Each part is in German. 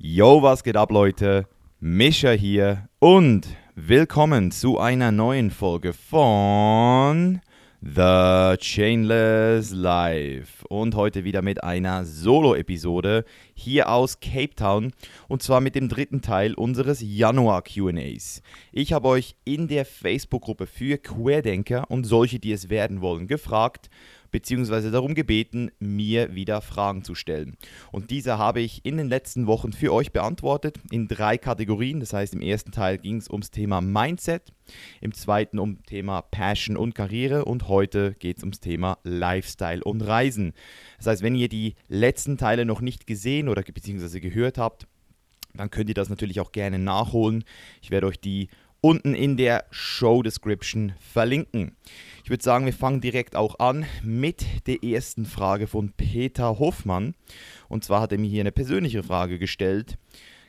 Yo, was geht ab, Leute? Mischa hier und willkommen zu einer neuen Folge von The Chainless Life. Und heute wieder mit einer Solo-Episode hier aus Cape Town und zwar mit dem dritten Teil unseres Januar-QAs. Ich habe euch in der Facebook-Gruppe für Querdenker und solche, die es werden wollen, gefragt, beziehungsweise darum gebeten, mir wieder Fragen zu stellen. Und diese habe ich in den letzten Wochen für euch beantwortet in drei Kategorien. Das heißt, im ersten Teil ging es ums Thema Mindset, im zweiten um Thema Passion und Karriere und heute geht es ums Thema Lifestyle und Reisen. Das heißt, wenn ihr die letzten Teile noch nicht gesehen oder beziehungsweise gehört habt, dann könnt ihr das natürlich auch gerne nachholen. Ich werde euch die unten in der Show Description verlinken. Ich würde sagen, wir fangen direkt auch an mit der ersten Frage von Peter Hoffmann. Und zwar hat er mir hier eine persönliche Frage gestellt.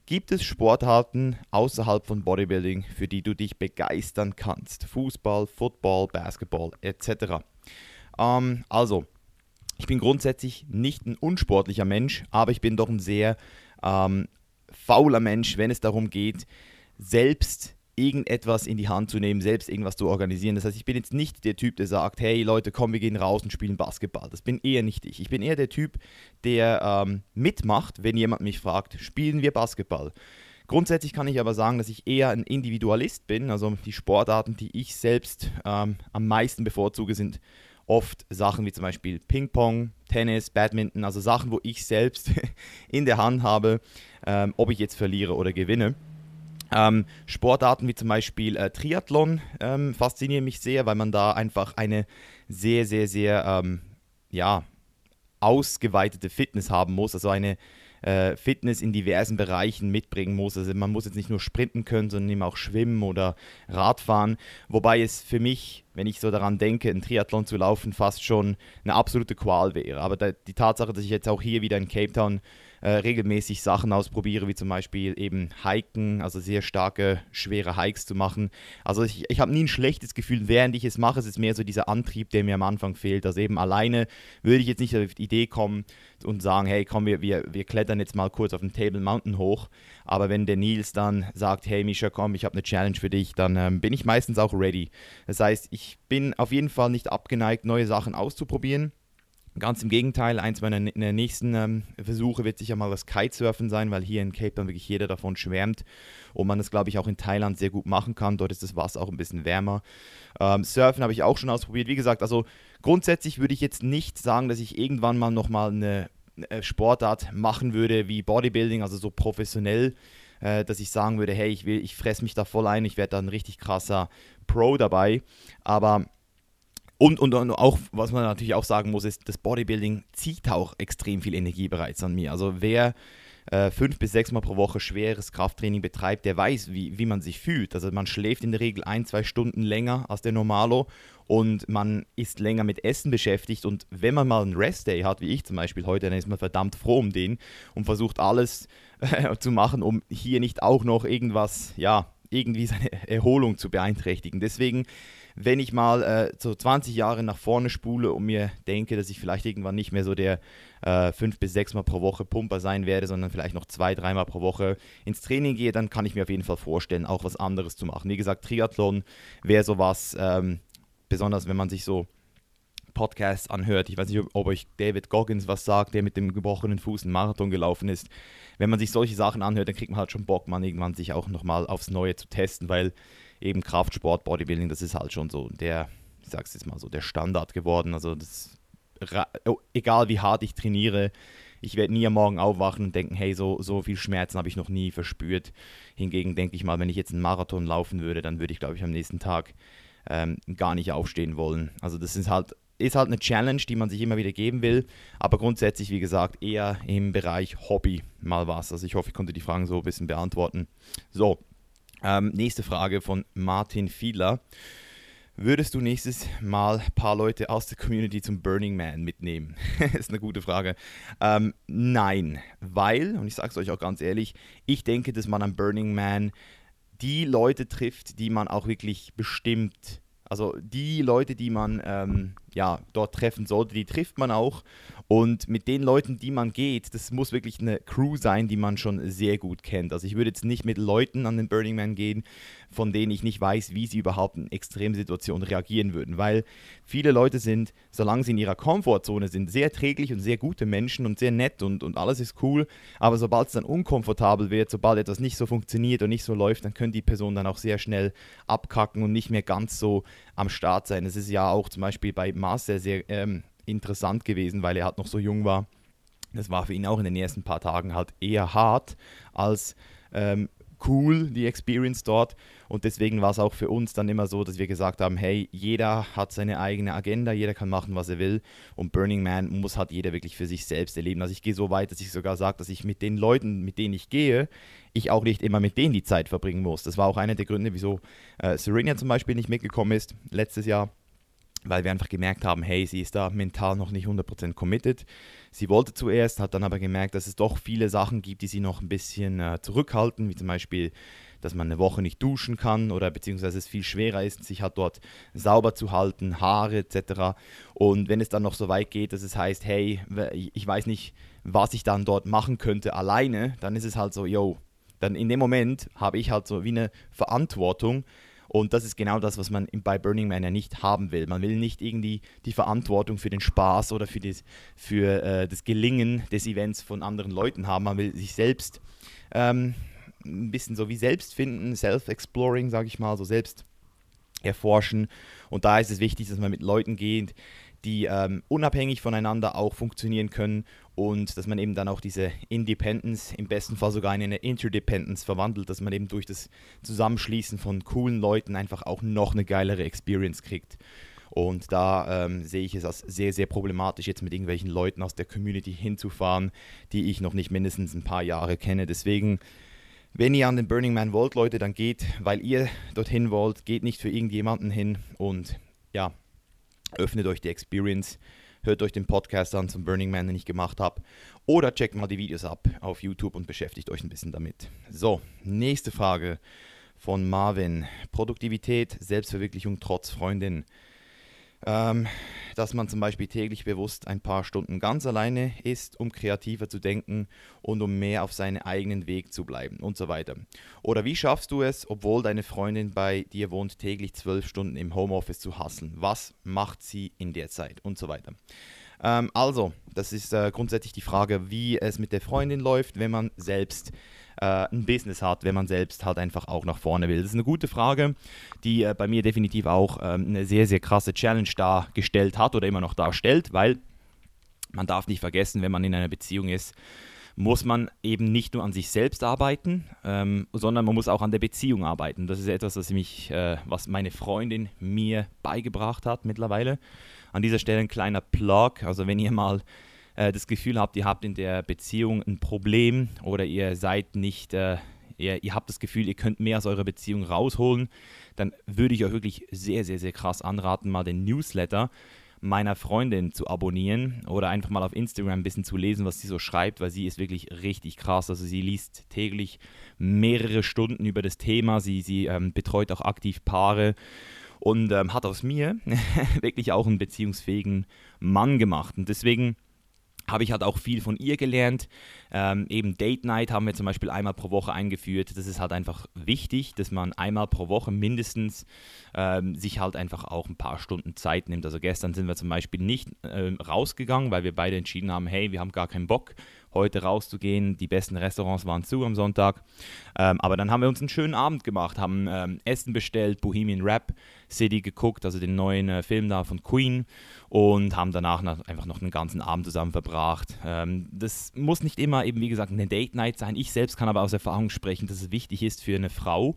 Gibt es Sportarten außerhalb von Bodybuilding, für die du dich begeistern kannst? Fußball, Football, Basketball etc. Ähm, also, ich bin grundsätzlich nicht ein unsportlicher Mensch, aber ich bin doch ein sehr ähm, fauler Mensch, wenn es darum geht, selbst irgendetwas in die Hand zu nehmen, selbst irgendwas zu organisieren. Das heißt, ich bin jetzt nicht der Typ, der sagt, hey Leute, komm, wir gehen raus und spielen Basketball. Das bin eher nicht ich. Ich bin eher der Typ, der ähm, mitmacht, wenn jemand mich fragt, spielen wir Basketball. Grundsätzlich kann ich aber sagen, dass ich eher ein Individualist bin. Also die Sportarten, die ich selbst ähm, am meisten bevorzuge, sind oft Sachen wie zum Beispiel Ping-Pong, Tennis, Badminton, also Sachen, wo ich selbst in der Hand habe, ähm, ob ich jetzt verliere oder gewinne. Ähm, Sportarten wie zum Beispiel äh, Triathlon ähm, faszinieren mich sehr, weil man da einfach eine sehr, sehr, sehr ähm, ja, ausgeweitete Fitness haben muss, also eine äh, Fitness in diversen Bereichen mitbringen muss. Also man muss jetzt nicht nur sprinten können, sondern eben auch schwimmen oder Radfahren. Wobei es für mich, wenn ich so daran denke, ein Triathlon zu laufen, fast schon eine absolute Qual wäre. Aber da, die Tatsache, dass ich jetzt auch hier wieder in Cape Town äh, regelmäßig Sachen ausprobiere, wie zum Beispiel eben Hiken, also sehr starke, schwere Hikes zu machen. Also ich, ich habe nie ein schlechtes Gefühl, während ich es mache. Es ist mehr so dieser Antrieb, der mir am Anfang fehlt. Also eben alleine würde ich jetzt nicht auf die Idee kommen und sagen, hey, komm, wir, wir, wir klettern jetzt mal kurz auf den Table Mountain hoch. Aber wenn der Nils dann sagt, hey Misha, komm, ich habe eine Challenge für dich, dann ähm, bin ich meistens auch ready. Das heißt, ich bin auf jeden Fall nicht abgeneigt, neue Sachen auszuprobieren. Ganz im Gegenteil, eins meiner nächsten ähm, Versuche wird sicher mal das Kitesurfen sein, weil hier in Cape Town wirklich jeder davon schwärmt und man es, glaube ich, auch in Thailand sehr gut machen kann. Dort ist das Wasser auch ein bisschen wärmer. Ähm, Surfen habe ich auch schon ausprobiert. Wie gesagt, also grundsätzlich würde ich jetzt nicht sagen, dass ich irgendwann mal nochmal eine, eine Sportart machen würde wie Bodybuilding, also so professionell, äh, dass ich sagen würde, hey, ich will, ich fresse mich da voll ein, ich werde da ein richtig krasser Pro dabei. Aber und, und, und, auch, was man natürlich auch sagen muss, ist, das Bodybuilding zieht auch extrem viel Energie bereits an mir. Also wer äh, fünf bis sechs Mal pro Woche schweres Krafttraining betreibt, der weiß, wie, wie man sich fühlt. Also man schläft in der Regel ein, zwei Stunden länger als der Normalo und man ist länger mit Essen beschäftigt. Und wenn man mal einen Rest-Day hat, wie ich zum Beispiel heute, dann ist man verdammt froh um den und versucht alles äh, zu machen, um hier nicht auch noch irgendwas, ja, irgendwie seine Erholung zu beeinträchtigen. Deswegen wenn ich mal äh, so 20 Jahre nach vorne spule und mir denke, dass ich vielleicht irgendwann nicht mehr so der äh, fünf bis sechs Mal pro Woche Pumper sein werde, sondern vielleicht noch zwei, dreimal pro Woche ins Training gehe, dann kann ich mir auf jeden Fall vorstellen, auch was anderes zu machen. Wie gesagt, Triathlon wäre sowas, ähm, besonders wenn man sich so Podcasts anhört. Ich weiß nicht, ob euch David Goggins was sagt, der mit dem gebrochenen Fuß einen Marathon gelaufen ist. Wenn man sich solche Sachen anhört, dann kriegt man halt schon Bock, man irgendwann sich auch nochmal aufs Neue zu testen, weil eben Kraftsport, Bodybuilding, das ist halt schon so der, ich sag's jetzt mal so, der Standard geworden. Also das, oh, egal wie hart ich trainiere, ich werde nie am Morgen aufwachen und denken, hey, so, so viel Schmerzen habe ich noch nie verspürt. Hingegen denke ich mal, wenn ich jetzt einen Marathon laufen würde, dann würde ich, glaube ich, am nächsten Tag ähm, gar nicht aufstehen wollen. Also das ist halt, ist halt eine Challenge, die man sich immer wieder geben will. Aber grundsätzlich, wie gesagt, eher im Bereich Hobby mal was. Also ich hoffe, ich konnte die Fragen so ein bisschen beantworten. So, ähm, nächste Frage von Martin Fiedler. Würdest du nächstes Mal ein paar Leute aus der Community zum Burning Man mitnehmen? ist eine gute Frage. Ähm, nein, weil, und ich sage es euch auch ganz ehrlich, ich denke, dass man am Burning Man die Leute trifft, die man auch wirklich bestimmt, also die Leute, die man ähm, ja, dort treffen sollte, die trifft man auch. Und mit den Leuten, die man geht, das muss wirklich eine Crew sein, die man schon sehr gut kennt. Also ich würde jetzt nicht mit Leuten an den Burning Man gehen, von denen ich nicht weiß, wie sie überhaupt in Extremsituationen reagieren würden. Weil viele Leute sind, solange sie in ihrer Komfortzone sind, sehr träglich und sehr gute Menschen und sehr nett und, und alles ist cool. Aber sobald es dann unkomfortabel wird, sobald etwas nicht so funktioniert und nicht so läuft, dann können die Personen dann auch sehr schnell abkacken und nicht mehr ganz so am Start sein. Das ist ja auch zum Beispiel bei Marcel sehr ähm, interessant gewesen, weil er halt noch so jung war. Das war für ihn auch in den ersten paar Tagen halt eher hart als ähm, cool, die Experience dort. Und deswegen war es auch für uns dann immer so, dass wir gesagt haben, hey, jeder hat seine eigene Agenda, jeder kann machen, was er will. Und Burning Man muss halt jeder wirklich für sich selbst erleben. Also ich gehe so weit, dass ich sogar sage, dass ich mit den Leuten, mit denen ich gehe, ich auch nicht immer mit denen die Zeit verbringen muss. Das war auch einer der Gründe, wieso äh, Serena zum Beispiel nicht mitgekommen ist letztes Jahr weil wir einfach gemerkt haben, hey, sie ist da mental noch nicht 100% committed. Sie wollte zuerst, hat dann aber gemerkt, dass es doch viele Sachen gibt, die sie noch ein bisschen äh, zurückhalten, wie zum Beispiel, dass man eine Woche nicht duschen kann oder beziehungsweise es viel schwerer ist, sich halt dort sauber zu halten, Haare etc. Und wenn es dann noch so weit geht, dass es heißt, hey, ich weiß nicht, was ich dann dort machen könnte alleine, dann ist es halt so, yo, dann in dem Moment habe ich halt so wie eine Verantwortung, und das ist genau das, was man bei Burning Man ja nicht haben will. Man will nicht irgendwie die Verantwortung für den Spaß oder für das, für, äh, das Gelingen des Events von anderen Leuten haben. Man will sich selbst ähm, ein bisschen so wie selbst finden, Self-Exploring, sage ich mal, so selbst erforschen. Und da ist es wichtig, dass man mit Leuten geht, die ähm, unabhängig voneinander auch funktionieren können und dass man eben dann auch diese Independence im besten Fall sogar in eine Interdependence verwandelt, dass man eben durch das Zusammenschließen von coolen Leuten einfach auch noch eine geilere Experience kriegt. Und da ähm, sehe ich es als sehr, sehr problematisch, jetzt mit irgendwelchen Leuten aus der Community hinzufahren, die ich noch nicht mindestens ein paar Jahre kenne. Deswegen, wenn ihr an den Burning Man wollt, Leute, dann geht, weil ihr dorthin wollt, geht nicht für irgendjemanden hin und ja, öffnet euch die Experience, hört euch den Podcast an zum Burning Man, den ich gemacht habe, oder checkt mal die Videos ab auf YouTube und beschäftigt euch ein bisschen damit. So, nächste Frage von Marvin. Produktivität, Selbstverwirklichung trotz Freundin. Ähm, dass man zum Beispiel täglich bewusst ein paar Stunden ganz alleine ist, um kreativer zu denken und um mehr auf seinen eigenen Weg zu bleiben und so weiter. Oder wie schaffst du es, obwohl deine Freundin bei dir wohnt, täglich zwölf Stunden im Homeoffice zu hasseln? Was macht sie in der Zeit und so weiter? Ähm, also, das ist äh, grundsätzlich die Frage, wie es mit der Freundin läuft, wenn man selbst äh, ein Business hat, wenn man selbst halt einfach auch nach vorne will? Das ist eine gute Frage, die äh, bei mir definitiv auch ähm, eine sehr, sehr krasse Challenge dargestellt hat oder immer noch darstellt, weil man darf nicht vergessen, wenn man in einer Beziehung ist, muss man eben nicht nur an sich selbst arbeiten, ähm, sondern man muss auch an der Beziehung arbeiten. Das ist etwas, was mich, äh, was meine Freundin mir beigebracht hat mittlerweile. An dieser Stelle ein kleiner Plug. Also wenn ihr mal äh, das Gefühl habt, ihr habt in der Beziehung ein Problem oder ihr seid nicht, äh, ihr, ihr habt das Gefühl, ihr könnt mehr aus eurer Beziehung rausholen, dann würde ich euch wirklich sehr, sehr, sehr krass anraten, mal den Newsletter meiner Freundin zu abonnieren oder einfach mal auf Instagram ein bisschen zu lesen, was sie so schreibt, weil sie ist wirklich richtig krass. Also sie liest täglich mehrere Stunden über das Thema, sie, sie ähm, betreut auch aktiv Paare und ähm, hat aus mir wirklich auch einen beziehungsfähigen Mann gemacht. Und deswegen habe ich halt auch viel von ihr gelernt. Ähm, eben Date Night haben wir zum Beispiel einmal pro Woche eingeführt. Das ist halt einfach wichtig, dass man einmal pro Woche mindestens ähm, sich halt einfach auch ein paar Stunden Zeit nimmt. Also gestern sind wir zum Beispiel nicht äh, rausgegangen, weil wir beide entschieden haben, hey, wir haben gar keinen Bock heute rauszugehen. Die besten Restaurants waren zu am Sonntag. Ähm, aber dann haben wir uns einen schönen Abend gemacht, haben ähm, Essen bestellt, Bohemian Rap City geguckt, also den neuen äh, Film da von Queen und haben danach noch, einfach noch einen ganzen Abend zusammen verbracht. Ähm, das muss nicht immer eben, wie gesagt, eine Date Night sein. Ich selbst kann aber aus Erfahrung sprechen, dass es wichtig ist für eine Frau,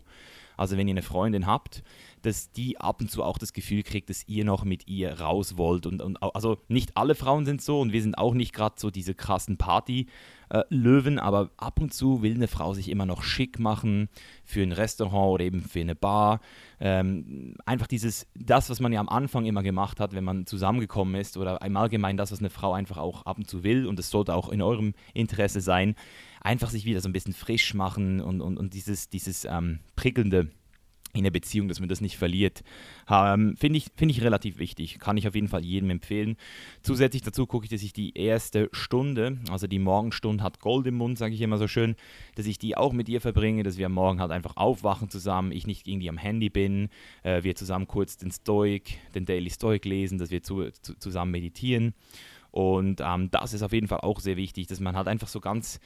also wenn ihr eine Freundin habt, dass die ab und zu auch das Gefühl kriegt, dass ihr noch mit ihr raus wollt. Und, und also nicht alle Frauen sind so und wir sind auch nicht gerade so diese krassen Party-Löwen, aber ab und zu will eine Frau sich immer noch schick machen für ein Restaurant oder eben für eine Bar. Ähm, einfach dieses, das, was man ja am Anfang immer gemacht hat, wenn man zusammengekommen ist oder im Allgemeinen das, was eine Frau einfach auch ab und zu will und es sollte auch in eurem Interesse sein, einfach sich wieder so ein bisschen frisch machen und, und, und dieses, dieses ähm, prickelnde in der Beziehung, dass man das nicht verliert. Ähm, Finde ich, find ich relativ wichtig. Kann ich auf jeden Fall jedem empfehlen. Zusätzlich dazu gucke ich, dass ich die erste Stunde, also die Morgenstunde hat Gold im Mund, sage ich immer so schön, dass ich die auch mit ihr verbringe, dass wir am Morgen halt einfach aufwachen zusammen, ich nicht irgendwie am Handy bin, äh, wir zusammen kurz den Stoic, den Daily Stoic lesen, dass wir zu, zu, zusammen meditieren. Und ähm, das ist auf jeden Fall auch sehr wichtig, dass man halt einfach so ganz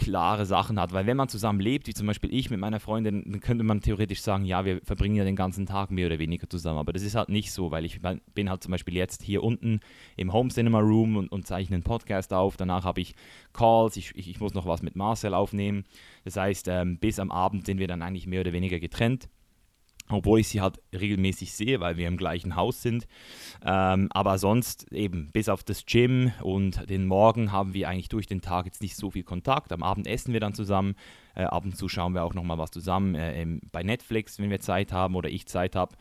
klare Sachen hat. Weil wenn man zusammen lebt, wie zum Beispiel ich mit meiner Freundin, dann könnte man theoretisch sagen, ja, wir verbringen ja den ganzen Tag mehr oder weniger zusammen. Aber das ist halt nicht so, weil ich bin halt zum Beispiel jetzt hier unten im Home Cinema Room und, und zeichne einen Podcast auf. Danach habe ich Calls, ich, ich, ich, muss noch was mit Marcel aufnehmen. Das heißt, ähm, bis am Abend sind wir dann eigentlich mehr oder weniger getrennt obwohl ich sie halt regelmäßig sehe, weil wir im gleichen Haus sind. Ähm, aber sonst eben bis auf das Gym und den Morgen haben wir eigentlich durch den Tag jetzt nicht so viel Kontakt. Am Abend essen wir dann zusammen. Äh, ab und zu schauen wir auch nochmal was zusammen äh, bei Netflix, wenn wir Zeit haben oder ich Zeit habe.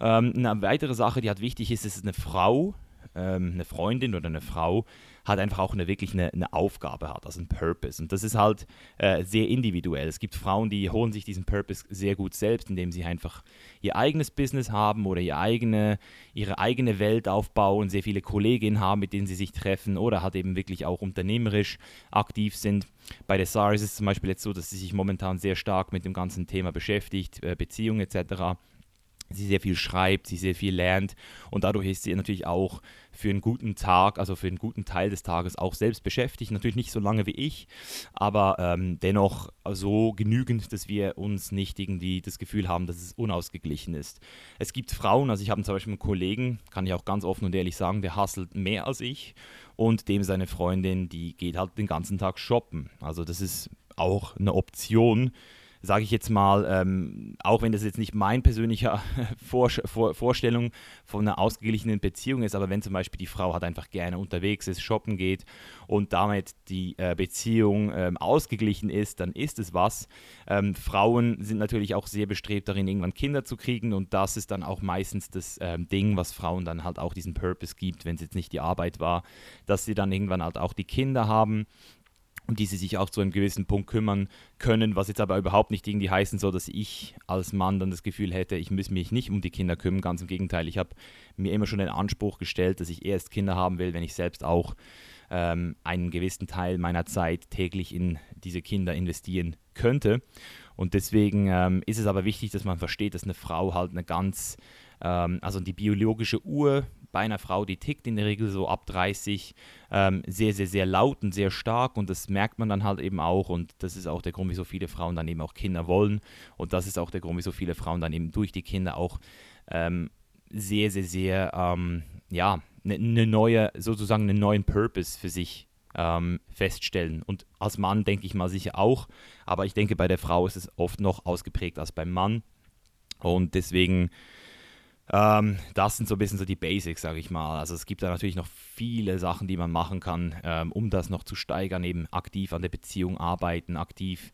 Ähm, eine weitere Sache, die halt wichtig ist, ist eine Frau, ähm, eine Freundin oder eine Frau, hat einfach auch eine wirklich eine, eine Aufgabe hat, also ein Purpose. Und das ist halt äh, sehr individuell. Es gibt Frauen, die holen sich diesen Purpose sehr gut selbst, indem sie einfach ihr eigenes Business haben oder ihr eigene, ihre eigene Welt aufbauen, sehr viele Kolleginnen haben, mit denen sie sich treffen oder halt eben wirklich auch unternehmerisch aktiv sind. Bei der SARS ist es zum Beispiel jetzt so, dass sie sich momentan sehr stark mit dem ganzen Thema beschäftigt, äh, Beziehung etc sie sehr viel schreibt, sie sehr viel lernt und dadurch ist sie natürlich auch für einen guten Tag, also für einen guten Teil des Tages auch selbst beschäftigt. Natürlich nicht so lange wie ich, aber ähm, dennoch so genügend, dass wir uns nicht irgendwie das Gefühl haben, dass es unausgeglichen ist. Es gibt Frauen, also ich habe zum Beispiel einen Kollegen, kann ich auch ganz offen und ehrlich sagen, der hasselt mehr als ich und dem seine Freundin, die geht halt den ganzen Tag shoppen. Also das ist auch eine Option sage ich jetzt mal, ähm, auch wenn das jetzt nicht mein persönlicher Vor Vor Vorstellung von einer ausgeglichenen Beziehung ist, aber wenn zum Beispiel die Frau halt einfach gerne unterwegs ist, shoppen geht und damit die äh, Beziehung ähm, ausgeglichen ist, dann ist es was. Ähm, Frauen sind natürlich auch sehr bestrebt darin, irgendwann Kinder zu kriegen und das ist dann auch meistens das ähm, Ding, was Frauen dann halt auch diesen Purpose gibt, wenn es jetzt nicht die Arbeit war, dass sie dann irgendwann halt auch die Kinder haben um die sie sich auch zu einem gewissen Punkt kümmern können, was jetzt aber überhaupt nicht irgendwie heißen soll, dass ich als Mann dann das Gefühl hätte, ich muss mich nicht um die Kinder kümmern. Ganz im Gegenteil, ich habe mir immer schon den Anspruch gestellt, dass ich erst Kinder haben will, wenn ich selbst auch ähm, einen gewissen Teil meiner Zeit täglich in diese Kinder investieren könnte. Und deswegen ähm, ist es aber wichtig, dass man versteht, dass eine Frau halt eine ganz, ähm, also die biologische Uhr bei einer Frau, die tickt in der Regel so ab 30 ähm, sehr, sehr, sehr laut und sehr stark und das merkt man dann halt eben auch und das ist auch der Grund, wieso viele Frauen dann eben auch Kinder wollen und das ist auch der Grund, wieso viele Frauen dann eben durch die Kinder auch ähm, sehr, sehr, sehr, ähm, ja, eine ne neue, sozusagen einen neuen Purpose für sich ähm, feststellen. Und als Mann denke ich mal sicher auch, aber ich denke, bei der Frau ist es oft noch ausgeprägt als beim Mann. Und deswegen ähm, das sind so ein bisschen so die Basics, sage ich mal. Also es gibt da natürlich noch viele Sachen, die man machen kann, ähm, um das noch zu steigern, eben aktiv an der Beziehung arbeiten, aktiv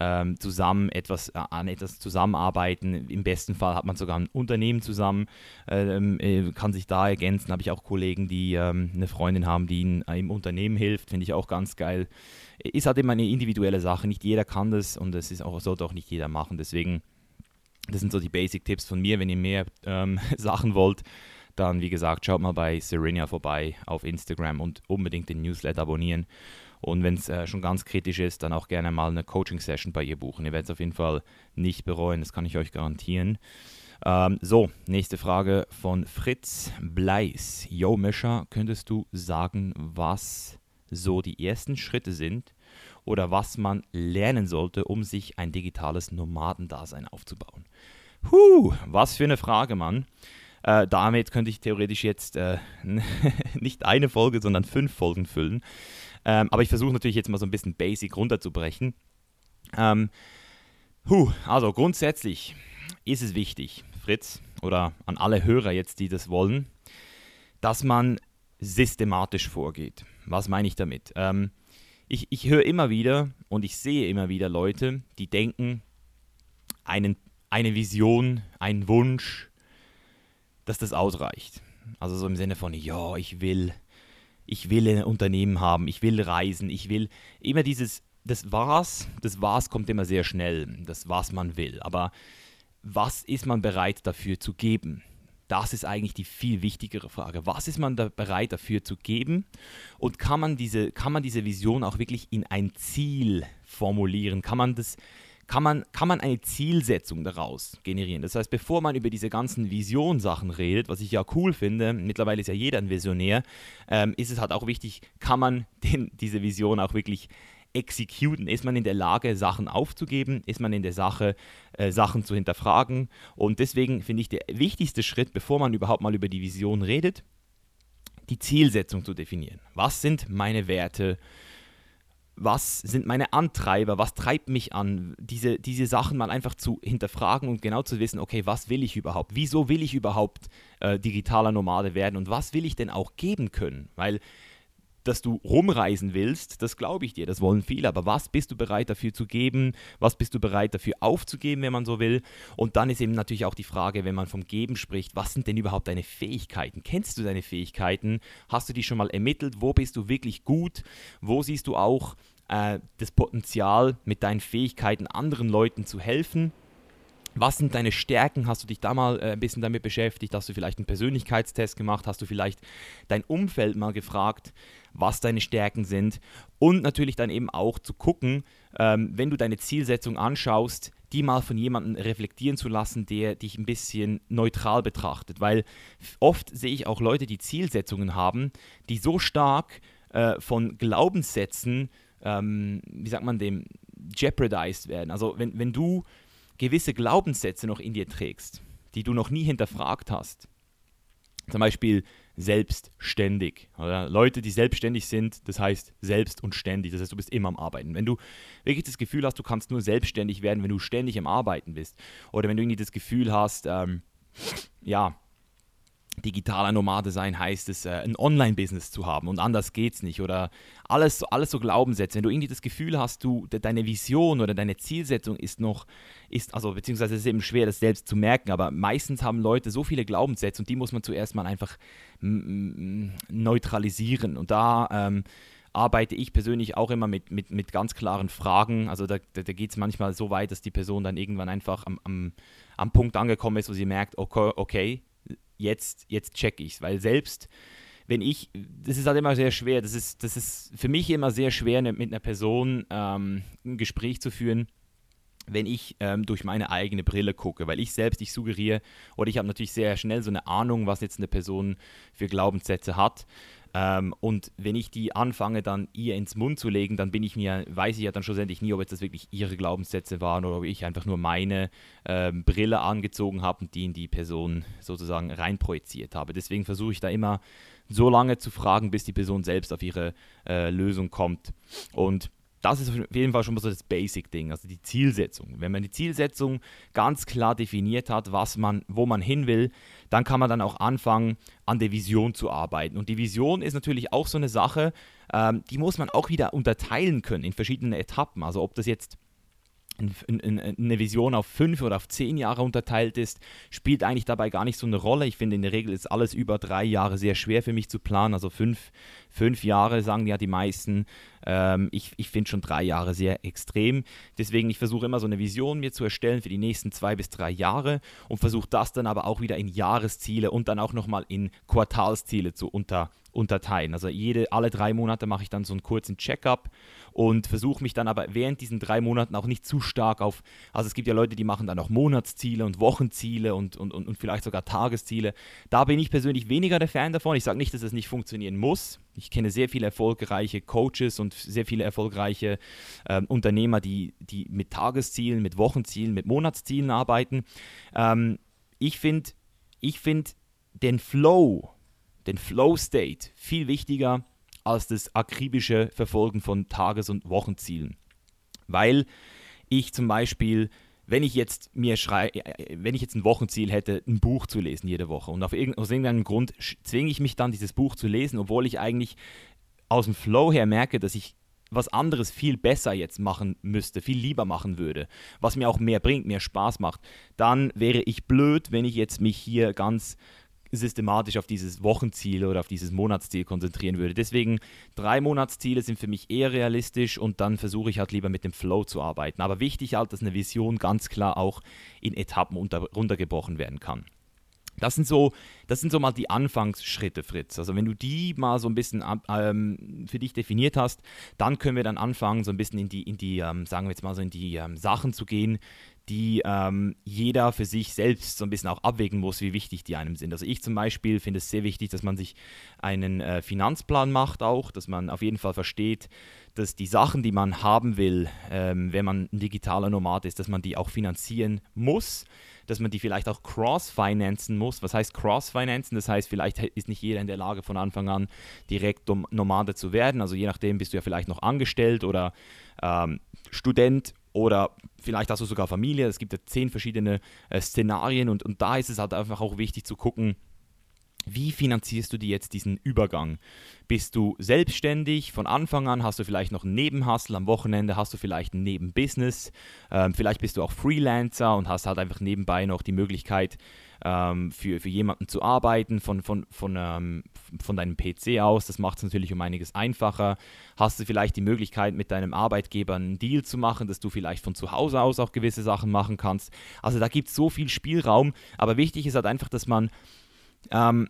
ähm, zusammen etwas äh, an etwas zusammenarbeiten. Im besten Fall hat man sogar ein Unternehmen zusammen, ähm, äh, kann sich da ergänzen. Habe ich auch Kollegen, die ähm, eine Freundin haben, die ihnen äh, im Unternehmen hilft, finde ich auch ganz geil. Ist halt immer eine individuelle Sache. Nicht jeder kann das und es ist auch sollte auch nicht jeder machen. Deswegen das sind so die Basic-Tipps von mir. Wenn ihr mehr ähm, Sachen wollt, dann wie gesagt, schaut mal bei Serenia vorbei auf Instagram und unbedingt den Newsletter abonnieren. Und wenn es äh, schon ganz kritisch ist, dann auch gerne mal eine Coaching-Session bei ihr buchen. Ihr werdet es auf jeden Fall nicht bereuen, das kann ich euch garantieren. Ähm, so, nächste Frage von Fritz Bleis. Yo, Mischa, könntest du sagen, was so die ersten Schritte sind, oder was man lernen sollte, um sich ein digitales Nomadendasein aufzubauen? Huh, was für eine Frage, Mann. Äh, damit könnte ich theoretisch jetzt äh, nicht eine Folge, sondern fünf Folgen füllen. Ähm, aber ich versuche natürlich jetzt mal so ein bisschen basic runterzubrechen. Ähm, huh, also grundsätzlich ist es wichtig, Fritz, oder an alle Hörer jetzt, die das wollen, dass man systematisch vorgeht. Was meine ich damit? Ähm, ich, ich höre immer wieder und ich sehe immer wieder Leute, die denken, einen, eine Vision, einen Wunsch, dass das ausreicht. Also so im Sinne von, ja, ich will, ich will ein Unternehmen haben, ich will reisen, ich will immer dieses, das war's, das war's kommt immer sehr schnell, das was man will. Aber was ist man bereit dafür zu geben? Das ist eigentlich die viel wichtigere Frage. Was ist man da bereit dafür zu geben? Und kann man diese, kann man diese Vision auch wirklich in ein Ziel formulieren? Kann man das, kann man, kann man eine Zielsetzung daraus generieren. Das heißt, bevor man über diese ganzen Visionsachen redet, was ich ja cool finde, mittlerweile ist ja jeder ein Visionär, ähm, ist es halt auch wichtig, kann man den, diese Vision auch wirklich exekuten? Ist man in der Lage, Sachen aufzugeben? Ist man in der Sache, äh, Sachen zu hinterfragen? Und deswegen finde ich der wichtigste Schritt, bevor man überhaupt mal über die Vision redet, die Zielsetzung zu definieren. Was sind meine Werte? Was sind meine Antreiber? Was treibt mich an? Diese, diese Sachen mal einfach zu hinterfragen und genau zu wissen, okay, was will ich überhaupt? Wieso will ich überhaupt äh, digitaler Nomade werden? Und was will ich denn auch geben können? Weil dass du rumreisen willst, das glaube ich dir, das wollen viele, aber was bist du bereit dafür zu geben? Was bist du bereit dafür aufzugeben, wenn man so will? Und dann ist eben natürlich auch die Frage, wenn man vom Geben spricht, was sind denn überhaupt deine Fähigkeiten? Kennst du deine Fähigkeiten? Hast du die schon mal ermittelt? Wo bist du wirklich gut? Wo siehst du auch äh, das Potenzial, mit deinen Fähigkeiten anderen Leuten zu helfen? Was sind deine Stärken? Hast du dich da mal äh, ein bisschen damit beschäftigt? Hast du vielleicht einen Persönlichkeitstest gemacht? Hast du vielleicht dein Umfeld mal gefragt, was deine Stärken sind? Und natürlich dann eben auch zu gucken, ähm, wenn du deine Zielsetzung anschaust, die mal von jemandem reflektieren zu lassen, der dich ein bisschen neutral betrachtet. Weil oft sehe ich auch Leute, die Zielsetzungen haben, die so stark äh, von Glaubenssätzen, ähm, wie sagt man dem, jeopardized werden. Also wenn, wenn du gewisse Glaubenssätze noch in dir trägst, die du noch nie hinterfragt hast. Zum Beispiel selbstständig. Oder? Leute, die selbstständig sind, das heißt selbst und ständig. Das heißt, du bist immer am Arbeiten. Wenn du wirklich das Gefühl hast, du kannst nur selbstständig werden, wenn du ständig am Arbeiten bist. Oder wenn du irgendwie das Gefühl hast, ähm, ja, digitaler Nomade sein heißt es, äh, ein Online-Business zu haben und anders geht's nicht. Oder alles, alles so Glaubenssätze. Wenn du irgendwie das Gefühl hast, du, deine Vision oder deine Zielsetzung ist noch, ist, also beziehungsweise es ist eben schwer, das selbst zu merken, aber meistens haben Leute so viele Glaubenssätze und die muss man zuerst mal einfach neutralisieren. Und da ähm, arbeite ich persönlich auch immer mit, mit, mit ganz klaren Fragen. Also da, da, da geht es manchmal so weit, dass die Person dann irgendwann einfach am, am, am Punkt angekommen ist, wo sie merkt, okay, okay jetzt, jetzt check ich's. Weil selbst wenn ich, das ist halt immer sehr schwer, das ist, das ist für mich immer sehr schwer, ne, mit einer Person ähm, ein Gespräch zu führen, wenn ich ähm, durch meine eigene Brille gucke, weil ich selbst, ich suggeriere oder ich habe natürlich sehr schnell so eine Ahnung, was jetzt eine Person für Glaubenssätze hat. Ähm, und wenn ich die anfange, dann ihr ins Mund zu legen, dann bin ich mir, weiß ich ja dann schlussendlich nie, ob jetzt das wirklich ihre Glaubenssätze waren oder ob ich einfach nur meine ähm, Brille angezogen habe und die in die Person sozusagen reinprojiziert habe. Deswegen versuche ich da immer so lange zu fragen, bis die Person selbst auf ihre äh, Lösung kommt. Und das ist auf jeden Fall schon mal so das Basic-Ding, also die Zielsetzung. Wenn man die Zielsetzung ganz klar definiert hat, was man, wo man hin will, dann kann man dann auch anfangen, an der Vision zu arbeiten. Und die Vision ist natürlich auch so eine Sache, ähm, die muss man auch wieder unterteilen können in verschiedene Etappen. Also ob das jetzt eine Vision auf fünf oder auf zehn Jahre unterteilt ist, spielt eigentlich dabei gar nicht so eine Rolle. Ich finde, in der Regel ist alles über drei Jahre sehr schwer für mich zu planen. Also fünf, fünf Jahre sagen ja die meisten. Ähm, ich ich finde schon drei Jahre sehr extrem. Deswegen, ich versuche immer so eine Vision mir zu erstellen für die nächsten zwei bis drei Jahre und versuche das dann aber auch wieder in Jahresziele und dann auch nochmal in Quartalsziele zu unter, unterteilen. Also jede, alle drei Monate mache ich dann so einen kurzen Check-up und versuche mich dann aber während diesen drei Monaten auch nicht zu stark auf, also es gibt ja Leute, die machen dann auch Monatsziele und Wochenziele und, und, und, und vielleicht sogar Tagesziele. Da bin ich persönlich weniger der Fan davon. Ich sage nicht, dass es nicht funktionieren muss. Ich kenne sehr viele erfolgreiche Coaches und sehr viele erfolgreiche ähm, Unternehmer, die, die mit Tageszielen, mit Wochenzielen, mit Monatszielen arbeiten. Ähm, ich finde ich find den Flow, den Flow State viel wichtiger als das akribische Verfolgen von Tages- und Wochenzielen. Weil ich zum Beispiel, wenn ich jetzt mir schrei, äh, wenn ich jetzt ein Wochenziel hätte, ein Buch zu lesen jede Woche und auf irgend, aus irgendeinem Grund zwinge ich mich dann, dieses Buch zu lesen, obwohl ich eigentlich aus dem Flow her merke, dass ich was anderes viel besser jetzt machen müsste, viel lieber machen würde, was mir auch mehr bringt, mehr Spaß macht, dann wäre ich blöd, wenn ich jetzt mich hier ganz systematisch auf dieses Wochenziel oder auf dieses Monatsziel konzentrieren würde. Deswegen drei Monatsziele sind für mich eher realistisch und dann versuche ich halt lieber mit dem Flow zu arbeiten. Aber wichtig halt, dass eine Vision ganz klar auch in Etappen unter, runtergebrochen werden kann. Das sind, so, das sind so mal die Anfangsschritte, Fritz. Also wenn du die mal so ein bisschen ähm, für dich definiert hast, dann können wir dann anfangen, so ein bisschen in die, in die ähm, sagen wir jetzt mal so in die ähm, Sachen zu gehen, die ähm, jeder für sich selbst so ein bisschen auch abwägen muss, wie wichtig die einem sind. Also ich zum Beispiel finde es sehr wichtig, dass man sich einen äh, Finanzplan macht auch, dass man auf jeden Fall versteht, dass die Sachen, die man haben will, ähm, wenn man ein digitaler Nomad ist, dass man die auch finanzieren muss, dass man die vielleicht auch cross-financen muss. Was heißt cross-financen? Das heißt, vielleicht ist nicht jeder in der Lage, von Anfang an direkt Nomade zu werden. Also je nachdem bist du ja vielleicht noch angestellt oder ähm, Student oder vielleicht hast du sogar Familie. Es gibt ja zehn verschiedene äh, Szenarien und, und da ist es halt einfach auch wichtig zu gucken, wie finanzierst du dir jetzt diesen Übergang? Bist du selbstständig von Anfang an? Hast du vielleicht noch einen Nebenhustle am Wochenende? Hast du vielleicht ein Nebenbusiness? Ähm, vielleicht bist du auch Freelancer und hast halt einfach nebenbei noch die Möglichkeit, ähm, für, für jemanden zu arbeiten von, von, von, ähm, von deinem PC aus. Das macht es natürlich um einiges einfacher. Hast du vielleicht die Möglichkeit, mit deinem Arbeitgeber einen Deal zu machen, dass du vielleicht von zu Hause aus auch gewisse Sachen machen kannst. Also da gibt es so viel Spielraum, aber wichtig ist halt einfach, dass man ähm,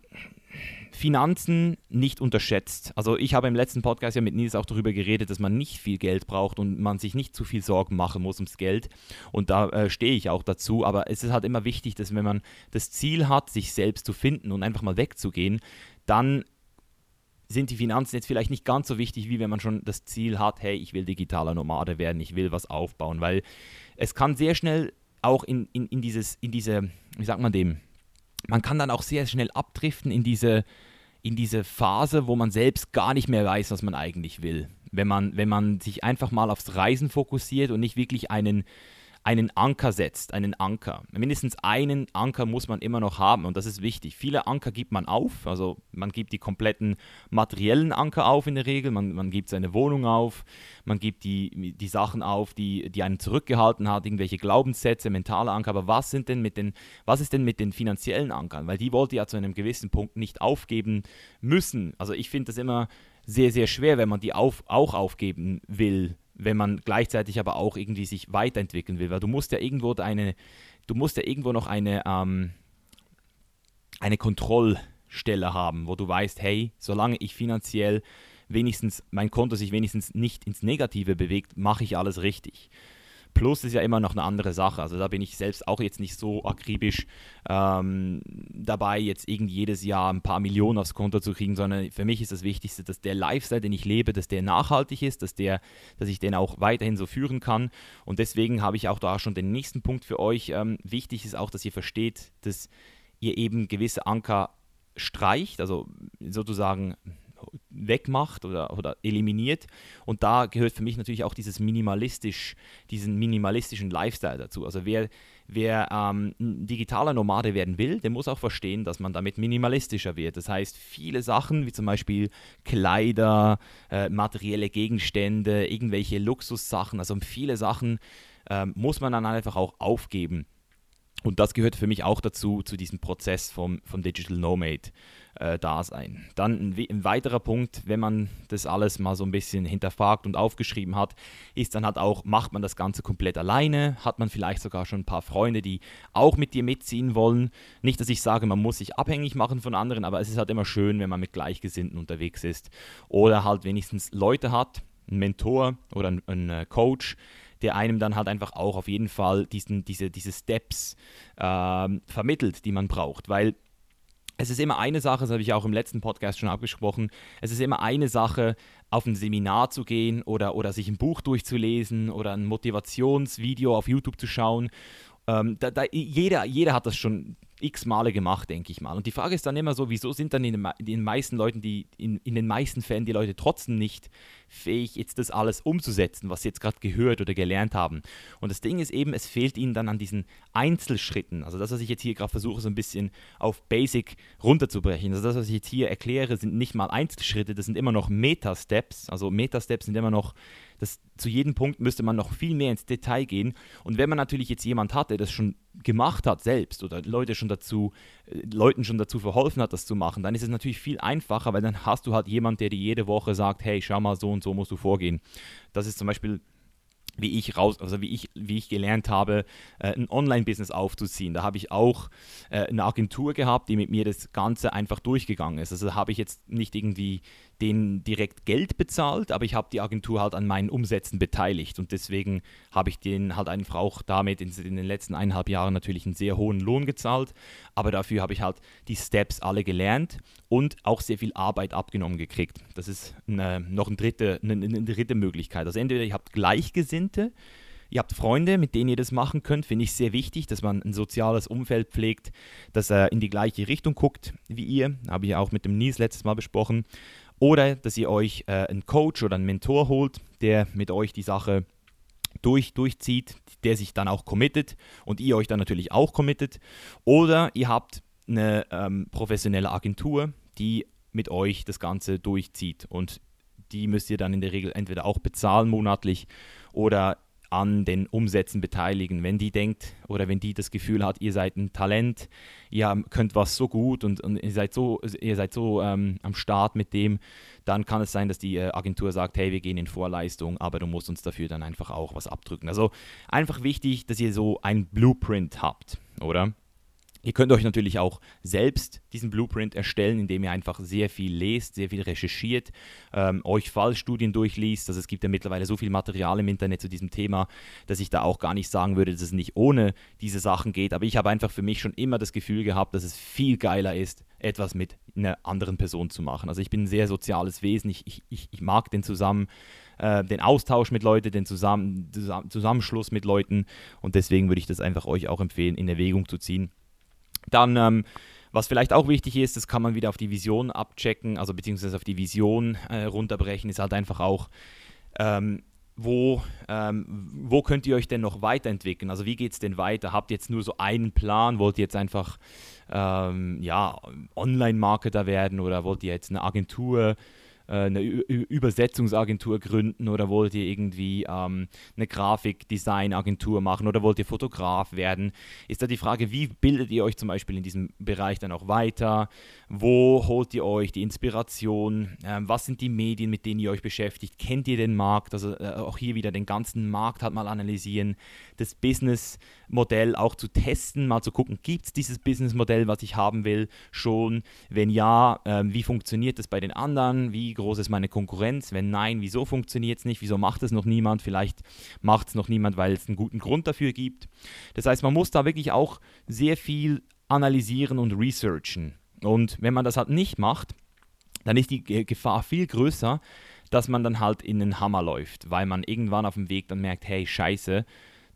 Finanzen nicht unterschätzt. Also ich habe im letzten Podcast ja mit Nils auch darüber geredet, dass man nicht viel Geld braucht und man sich nicht zu viel Sorgen machen muss ums Geld. Und da äh, stehe ich auch dazu. Aber es ist halt immer wichtig, dass wenn man das Ziel hat, sich selbst zu finden und einfach mal wegzugehen, dann sind die Finanzen jetzt vielleicht nicht ganz so wichtig, wie wenn man schon das Ziel hat, hey, ich will digitaler Nomade werden, ich will was aufbauen, weil es kann sehr schnell auch in, in, in dieses, in diese, wie sagt man dem, man kann dann auch sehr schnell abdriften in diese, in diese Phase, wo man selbst gar nicht mehr weiß, was man eigentlich will. Wenn man, wenn man sich einfach mal aufs Reisen fokussiert und nicht wirklich einen, einen Anker setzt, einen Anker. Mindestens einen Anker muss man immer noch haben und das ist wichtig. Viele Anker gibt man auf, also man gibt die kompletten materiellen Anker auf in der Regel, man, man gibt seine Wohnung auf, man gibt die, die Sachen auf, die, die einen zurückgehalten hat, irgendwelche Glaubenssätze, mentale Anker, aber was sind denn mit den, was ist denn mit den finanziellen Ankern? Weil die wollte ja zu einem gewissen Punkt nicht aufgeben müssen. Also ich finde das immer sehr, sehr schwer, wenn man die auf, auch aufgeben will wenn man gleichzeitig aber auch irgendwie sich weiterentwickeln will, weil du musst ja irgendwo eine, du musst ja irgendwo noch eine, ähm, eine Kontrollstelle haben, wo du weißt, hey, solange ich finanziell wenigstens, mein Konto sich wenigstens nicht ins Negative bewegt, mache ich alles richtig. Plus ist ja immer noch eine andere Sache. Also da bin ich selbst auch jetzt nicht so akribisch ähm, dabei, jetzt irgendwie jedes Jahr ein paar Millionen aufs Konto zu kriegen, sondern für mich ist das Wichtigste, dass der Lifestyle, den ich lebe, dass der nachhaltig ist, dass, der, dass ich den auch weiterhin so führen kann. Und deswegen habe ich auch da schon den nächsten Punkt für euch. Ähm, wichtig ist auch, dass ihr versteht, dass ihr eben gewisse Anker streicht, also sozusagen wegmacht oder, oder eliminiert. Und da gehört für mich natürlich auch dieses minimalistisch, diesen minimalistischen Lifestyle dazu. Also wer, wer ähm, digitaler Nomade werden will, der muss auch verstehen, dass man damit minimalistischer wird. Das heißt, viele Sachen wie zum Beispiel Kleider, äh, materielle Gegenstände, irgendwelche Luxussachen, also viele Sachen äh, muss man dann einfach auch aufgeben. Und das gehört für mich auch dazu, zu diesem Prozess vom, vom Digital Nomad äh, Dasein. Dann ein, ein, weiterer Punkt, wenn man das alles mal so ein bisschen hinterfragt und aufgeschrieben hat, ist dann halt auch, macht man das Ganze komplett alleine? Hat man vielleicht sogar schon ein paar Freunde, die auch mit dir mitziehen wollen? Nicht, dass ich sage, man muss sich abhängig machen von anderen, aber es ist halt immer schön, wenn man mit Gleichgesinnten unterwegs ist. Oder halt wenigstens Leute hat, einen Mentor oder einen, einen äh, Coach, der einem dann halt einfach auch auf jeden Fall diesen, diese, diese Steps äh, vermittelt, die man braucht. Weil es ist immer eine Sache, das habe ich auch im letzten Podcast schon abgesprochen, es ist immer eine Sache, auf ein Seminar zu gehen oder, oder sich ein Buch durchzulesen oder ein Motivationsvideo auf YouTube zu schauen. Ähm, da, da, jeder, jeder hat das schon x Male gemacht, denke ich mal. Und die Frage ist dann immer so, wieso sind dann in den, meisten Leuten, die in, in den meisten Fällen die Leute trotzdem nicht fähig, jetzt das alles umzusetzen, was sie jetzt gerade gehört oder gelernt haben. Und das Ding ist eben, es fehlt ihnen dann an diesen Einzelschritten. Also das, was ich jetzt hier gerade versuche, so ein bisschen auf Basic runterzubrechen. Also das, was ich jetzt hier erkläre, sind nicht mal Einzelschritte, das sind immer noch Meta-Steps. Also Meta-Steps sind immer noch Das, zu jedem Punkt müsste man noch viel mehr ins Detail gehen. Und wenn man natürlich jetzt jemand hat, der das schon gemacht hat selbst oder Leute schon dazu, äh, Leuten schon dazu verholfen hat, das zu machen, dann ist es natürlich viel einfacher, weil dann hast du halt jemand, der dir jede Woche sagt, hey, schau mal, so und so musst du vorgehen. Das ist zum Beispiel wie ich raus, also wie ich, wie ich gelernt habe, äh, ein Online-Business aufzuziehen. Da habe ich auch äh, eine Agentur gehabt, die mit mir das Ganze einfach durchgegangen ist. Also da habe ich jetzt nicht irgendwie denen direkt Geld bezahlt, aber ich habe die Agentur halt an meinen Umsätzen beteiligt und deswegen habe ich denen halt einfach auch damit in, in, den letzten eineinhalb Jahren natürlich einen sehr hohen Lohn gezahlt, aber dafür habe ich halt die Steps alle gelernt und auch sehr viel Arbeit abgenommen gekriegt. Das ist eine, noch eine dritte, eine, eine dritte Möglichkeit. Also entweder ihr habt Gleichgesinnte, Ihr habt Freunde, mit denen ihr das machen könnt. Finde ich sehr wichtig, dass man ein soziales Umfeld pflegt, das äh, in die gleiche Richtung guckt wie ihr. Habe ich auch mit dem Nils letztes Mal besprochen. Oder dass ihr euch äh, einen Coach oder einen Mentor holt, der mit euch die Sache durch, durchzieht, der sich dann auch committet und ihr euch dann natürlich auch committet. Oder ihr habt eine ähm, professionelle Agentur, die mit euch das Ganze durchzieht und die müsst ihr dann in der Regel entweder auch bezahlen monatlich oder an den Umsätzen beteiligen. Wenn die denkt oder wenn die das Gefühl hat, ihr seid ein Talent, ihr könnt was so gut und, und ihr seid so, ihr seid so ähm, am Start mit dem, dann kann es sein, dass die äh, Agentur sagt, hey, wir gehen in Vorleistung, aber du musst uns dafür dann einfach auch was abdrücken. Also einfach wichtig, dass ihr so ein Blueprint habt, oder? Ihr könnt euch natürlich auch selbst diesen Blueprint erstellen, indem ihr einfach sehr viel lest, sehr viel recherchiert, ähm, euch Fallstudien durchliest. Also es gibt ja mittlerweile so viel Material im Internet zu diesem Thema, dass ich da auch gar nicht sagen würde, dass es nicht ohne diese Sachen geht. Aber ich habe einfach für mich schon immer das Gefühl gehabt, dass es viel geiler ist, etwas mit einer anderen Person zu machen. Also ich bin ein sehr soziales Wesen. Ich, ich, ich mag den zusammen äh, den Austausch mit Leuten, den Zusammen Zusammenschluss mit Leuten und deswegen würde ich das einfach euch auch empfehlen, in Erwägung zu ziehen. Dann, ähm, was vielleicht auch wichtig ist, das kann man wieder auf die Vision abchecken, also beziehungsweise auf die Vision äh, runterbrechen, ist halt einfach auch, ähm, wo, ähm, wo könnt ihr euch denn noch weiterentwickeln? Also wie geht es denn weiter? Habt ihr jetzt nur so einen Plan? Wollt ihr jetzt einfach ähm, ja, Online-Marketer werden oder wollt ihr jetzt eine Agentur eine Übersetzungsagentur gründen oder wollt ihr irgendwie ähm, eine Grafikdesignagentur machen oder wollt ihr Fotograf werden? Ist da die Frage, wie bildet ihr euch zum Beispiel in diesem Bereich dann auch weiter? Wo holt ihr euch die Inspiration? Ähm, was sind die Medien, mit denen ihr euch beschäftigt? Kennt ihr den Markt? Also äh, auch hier wieder den ganzen Markt halt mal analysieren, das Businessmodell auch zu testen, mal zu gucken, gibt es dieses Businessmodell, was ich haben will, schon? Wenn ja, äh, wie funktioniert das bei den anderen? Wie groß ist meine Konkurrenz? Wenn nein, wieso funktioniert es nicht? Wieso macht es noch niemand? Vielleicht macht es noch niemand, weil es einen guten Grund dafür gibt. Das heißt, man muss da wirklich auch sehr viel analysieren und researchen. Und wenn man das halt nicht macht, dann ist die Gefahr viel größer, dass man dann halt in den Hammer läuft, weil man irgendwann auf dem Weg dann merkt, hey, scheiße,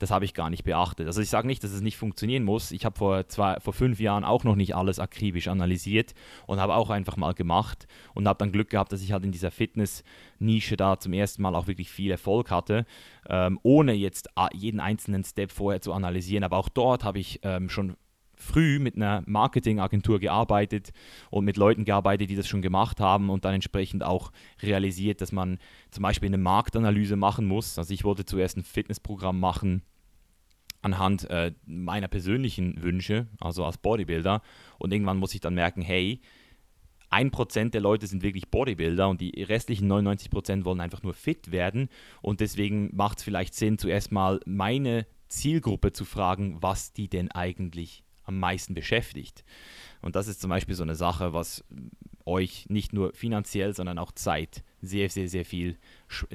das habe ich gar nicht beachtet. Also ich sage nicht, dass es nicht funktionieren muss. Ich habe vor, vor fünf Jahren auch noch nicht alles akribisch analysiert und habe auch einfach mal gemacht und habe dann Glück gehabt, dass ich halt in dieser Fitness-Nische da zum ersten Mal auch wirklich viel Erfolg hatte, ähm, ohne jetzt jeden einzelnen Step vorher zu analysieren. Aber auch dort habe ich ähm, schon früh mit einer Marketingagentur gearbeitet und mit Leuten gearbeitet, die das schon gemacht haben und dann entsprechend auch realisiert, dass man zum Beispiel eine Marktanalyse machen muss. Also ich wollte zuerst ein Fitnessprogramm machen anhand äh, meiner persönlichen Wünsche, also als Bodybuilder und irgendwann muss ich dann merken, hey, 1% der Leute sind wirklich Bodybuilder und die restlichen 99% wollen einfach nur fit werden. Und deswegen macht es vielleicht Sinn, zuerst mal meine Zielgruppe zu fragen, was die denn eigentlich am meisten beschäftigt. Und das ist zum Beispiel so eine Sache, was euch nicht nur finanziell, sondern auch Zeit, sehr, sehr, sehr viel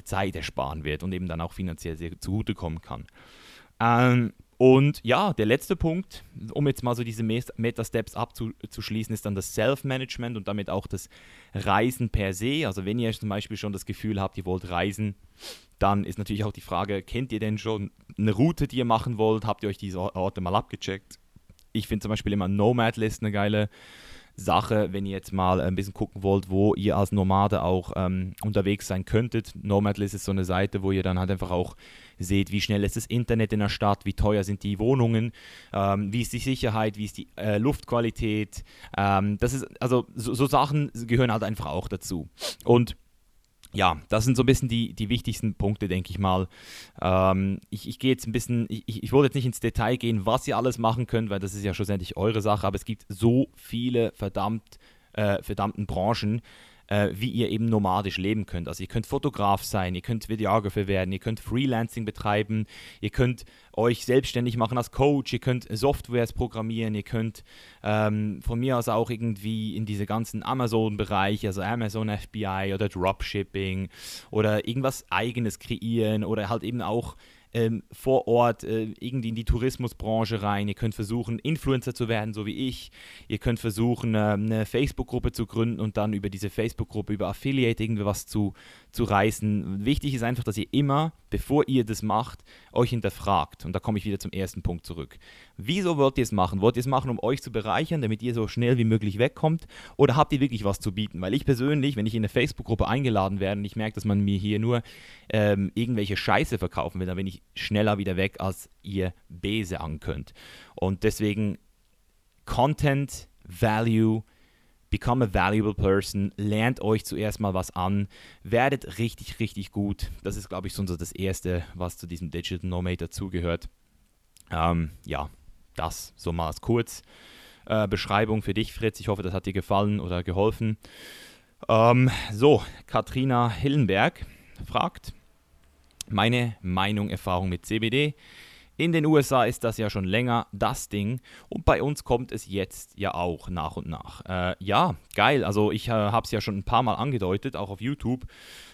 Zeit ersparen wird und eben dann auch finanziell sehr zugutekommen kann. Ähm, und ja, der letzte Punkt, um jetzt mal so diese Meta-Steps abzuschließen, ist dann das Self-Management und damit auch das Reisen per se. Also wenn ihr zum Beispiel schon das Gefühl habt, ihr wollt reisen, dann ist natürlich auch die Frage, kennt ihr denn schon eine Route, die ihr machen wollt? Habt ihr euch diese Orte mal abgecheckt? ich finde zum Beispiel immer Nomad List eine geile Sache, wenn ihr jetzt mal ein bisschen gucken wollt, wo ihr als Nomade auch ähm, unterwegs sein könntet. Nomad List ist so eine Seite, wo ihr dann halt einfach auch seht, wie schnell ist das Internet in der Stadt, wie teuer sind die Wohnungen, ähm, wie ist die Sicherheit, wie ist die äh, Luftqualität. Ähm, das ist, also so, so Sachen gehören halt einfach auch dazu. Und ja, das sind so ein bisschen die, die wichtigsten Punkte, denke ich mal. Ähm, ich, ich gehe jetzt ein bisschen, ich, ich wollte jetzt nicht ins Detail gehen, was ihr alles machen könnt, weil das ist ja schlussendlich eure Sache, aber es gibt so viele verdammt, äh, verdammten Branchen, äh, wie ihr eben nomadisch leben könnt. Also ihr könnt Fotograf sein, ihr könnt Videographer werden, ihr könnt Freelancing betreiben, ihr könnt euch selbstständig machen als Coach, ihr könnt Softwares programmieren, ihr könnt ähm, von mir aus auch irgendwie in diese ganzen Amazon-Bereiche, also Amazon FBI oder Dropshipping oder irgendwas eigenes kreieren oder halt eben auch ähm, vor Ort äh, irgendwie in die Tourismusbranche rein. Ihr könnt versuchen, Influencer zu werden, so wie ich. Ihr könnt versuchen, äh, eine Facebook-Gruppe zu gründen und dann über diese Facebook-Gruppe, über Affiliate irgendwie was zu, zu reißen. Wichtig ist einfach, dass ihr immer, bevor ihr das macht, euch hinterfragt. Und da komme ich wieder zum ersten Punkt zurück. Wieso wollt ihr es machen? Wollt ihr es machen, um euch zu bereichern, damit ihr so schnell wie möglich wegkommt? Oder habt ihr wirklich was zu bieten? Weil ich persönlich, wenn ich in eine Facebook-Gruppe eingeladen werde und ich merke, dass man mir hier nur ähm, irgendwelche Scheiße verkaufen will, dann bin ich schneller wieder weg, als ihr B sagen könnt. Und deswegen Content, Value, Become a valuable person, lernt euch zuerst mal was an, werdet richtig, richtig gut. Das ist, glaube ich, so das Erste, was zu diesem Digital Nomade dazugehört. Ähm, ja, das so mal als Kurzbeschreibung äh, für dich, Fritz. Ich hoffe, das hat dir gefallen oder geholfen. Ähm, so, Katrina Hillenberg fragt, meine Meinung, Erfahrung mit CBD. In den USA ist das ja schon länger das Ding und bei uns kommt es jetzt ja auch nach und nach. Äh, ja, geil. Also ich äh, habe es ja schon ein paar Mal angedeutet, auch auf YouTube,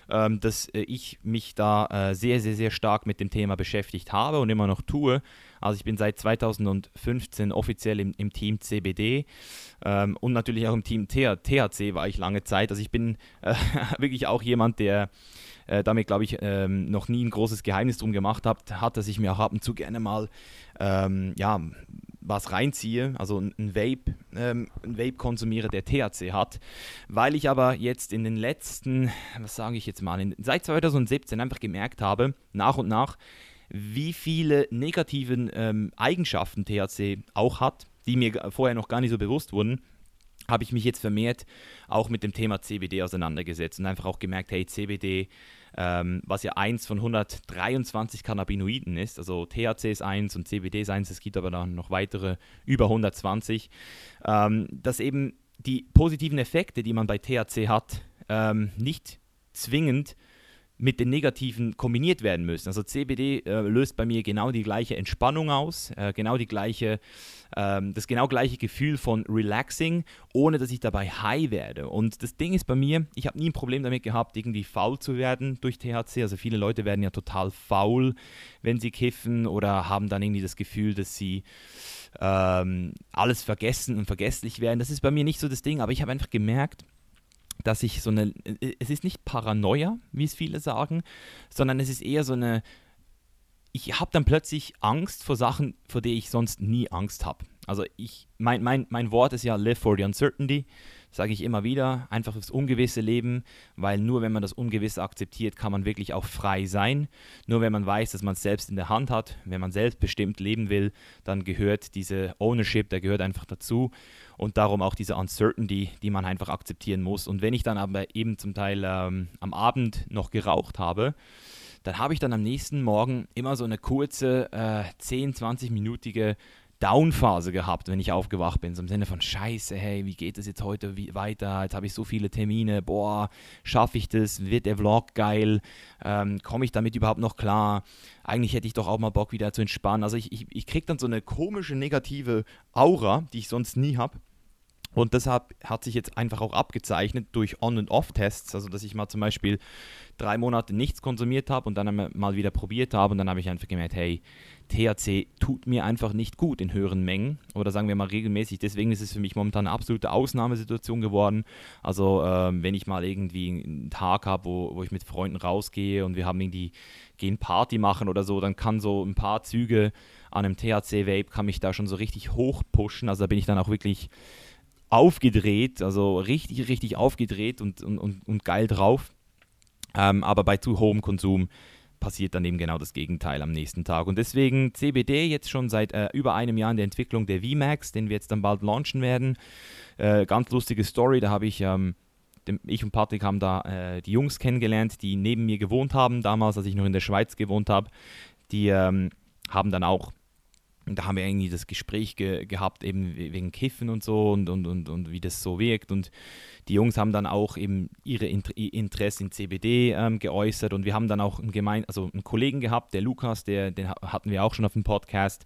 ähm, dass äh, ich mich da äh, sehr, sehr, sehr stark mit dem Thema beschäftigt habe und immer noch tue. Also ich bin seit 2015 offiziell im, im Team CBD ähm, und natürlich auch im Team THC war ich lange Zeit. Also ich bin äh, wirklich auch jemand, der äh, damit, glaube ich, ähm, noch nie ein großes Geheimnis drum gemacht hat, hat, dass ich mir auch ab und zu gerne mal ähm, ja, was reinziehe, also ein Vape, ähm, ein Vape konsumiere, der THC hat, weil ich aber jetzt in den letzten, was sage ich jetzt mal, in, seit 2017 einfach gemerkt habe, nach und nach, wie viele negativen ähm, Eigenschaften THC auch hat, die mir vorher noch gar nicht so bewusst wurden habe ich mich jetzt vermehrt auch mit dem Thema CBD auseinandergesetzt und einfach auch gemerkt, hey, CBD, ähm, was ja eins von 123 Cannabinoiden ist, also THC ist eins und CBD ist eins, es gibt aber dann noch weitere über 120, ähm, dass eben die positiven Effekte, die man bei THC hat, ähm, nicht zwingend mit den negativen kombiniert werden müssen. Also CBD äh, löst bei mir genau die gleiche Entspannung aus, äh, genau die gleiche, ähm, das genau gleiche Gefühl von Relaxing, ohne dass ich dabei high werde. Und das Ding ist bei mir, ich habe nie ein Problem damit gehabt, irgendwie faul zu werden durch THC. Also viele Leute werden ja total faul, wenn sie kiffen oder haben dann irgendwie das Gefühl, dass sie ähm, alles vergessen und vergesslich werden. Das ist bei mir nicht so das Ding, aber ich habe einfach gemerkt, dass ich so eine, äh, es ist nicht Paranoia, wie es viele sagen, sondern es ist eher so eine, ich habe dann plötzlich Angst vor Sachen, vor denen ich sonst nie Angst habe. Also ich, mein, mein, mein Wort ist ja live for the uncertainty, sage ich immer wieder, einfach das ungewisse Leben, weil nur wenn man das Ungewisse akzeptiert, kann man wirklich auch frei sein. Nur wenn man weiß, dass man es selbst in der Hand hat, wenn man selbstbestimmt leben will, dann gehört diese Ownership, der gehört einfach dazu und darum auch diese Uncertainty, die man einfach akzeptieren muss. Und wenn ich dann aber eben zum Teil ähm, am Abend noch geraucht habe, dann habe ich dann am nächsten Morgen immer so eine kurze äh, 10, 20-minütige Downphase gehabt, wenn ich aufgewacht bin. So im Sinne von Scheiße, hey, wie geht es jetzt heute weiter? Jetzt habe ich so viele Termine. Boah, schaffe ich das? Wird der Vlog geil? Ähm, Komme ich damit überhaupt noch klar? Eigentlich hätte ich doch auch mal Bock wieder zu entspannen. Also ich, ich, ich kriege dann so eine komische negative Aura, die ich sonst nie habe. Und deshalb hat sich jetzt einfach auch abgezeichnet durch On- und Off-Tests, also dass ich mal zum Beispiel drei Monate nichts konsumiert habe und dann mal wieder probiert habe und dann habe ich einfach gemerkt, hey, THC tut mir einfach nicht gut in höheren Mengen oder sagen wir mal regelmäßig. Deswegen ist es für mich momentan eine absolute Ausnahmesituation geworden. Also ähm, wenn ich mal irgendwie einen Tag habe, wo, wo ich mit Freunden rausgehe und wir haben irgendwie gehen Party machen oder so, dann kann so ein paar Züge an einem THC-Vape kann mich da schon so richtig hoch pushen. Also da bin ich dann auch wirklich aufgedreht, also richtig, richtig aufgedreht und, und, und, und geil drauf. Ähm, aber bei zu hohem Konsum passiert dann eben genau das Gegenteil am nächsten Tag. Und deswegen CBD jetzt schon seit äh, über einem Jahr in der Entwicklung der VMAX, den wir jetzt dann bald launchen werden. Äh, ganz lustige Story, da habe ich ähm, dem, ich und Patrick haben da äh, die Jungs kennengelernt, die neben mir gewohnt haben, damals, als ich noch in der Schweiz gewohnt habe. Die ähm, haben dann auch da haben wir irgendwie das Gespräch ge gehabt, eben wegen Kiffen und so und, und, und, und wie das so wirkt. Und die Jungs haben dann auch eben ihre Inter Interesse in CBD ähm, geäußert. Und wir haben dann auch einen, Gemein also einen Kollegen gehabt, der Lukas, der, den hatten wir auch schon auf dem Podcast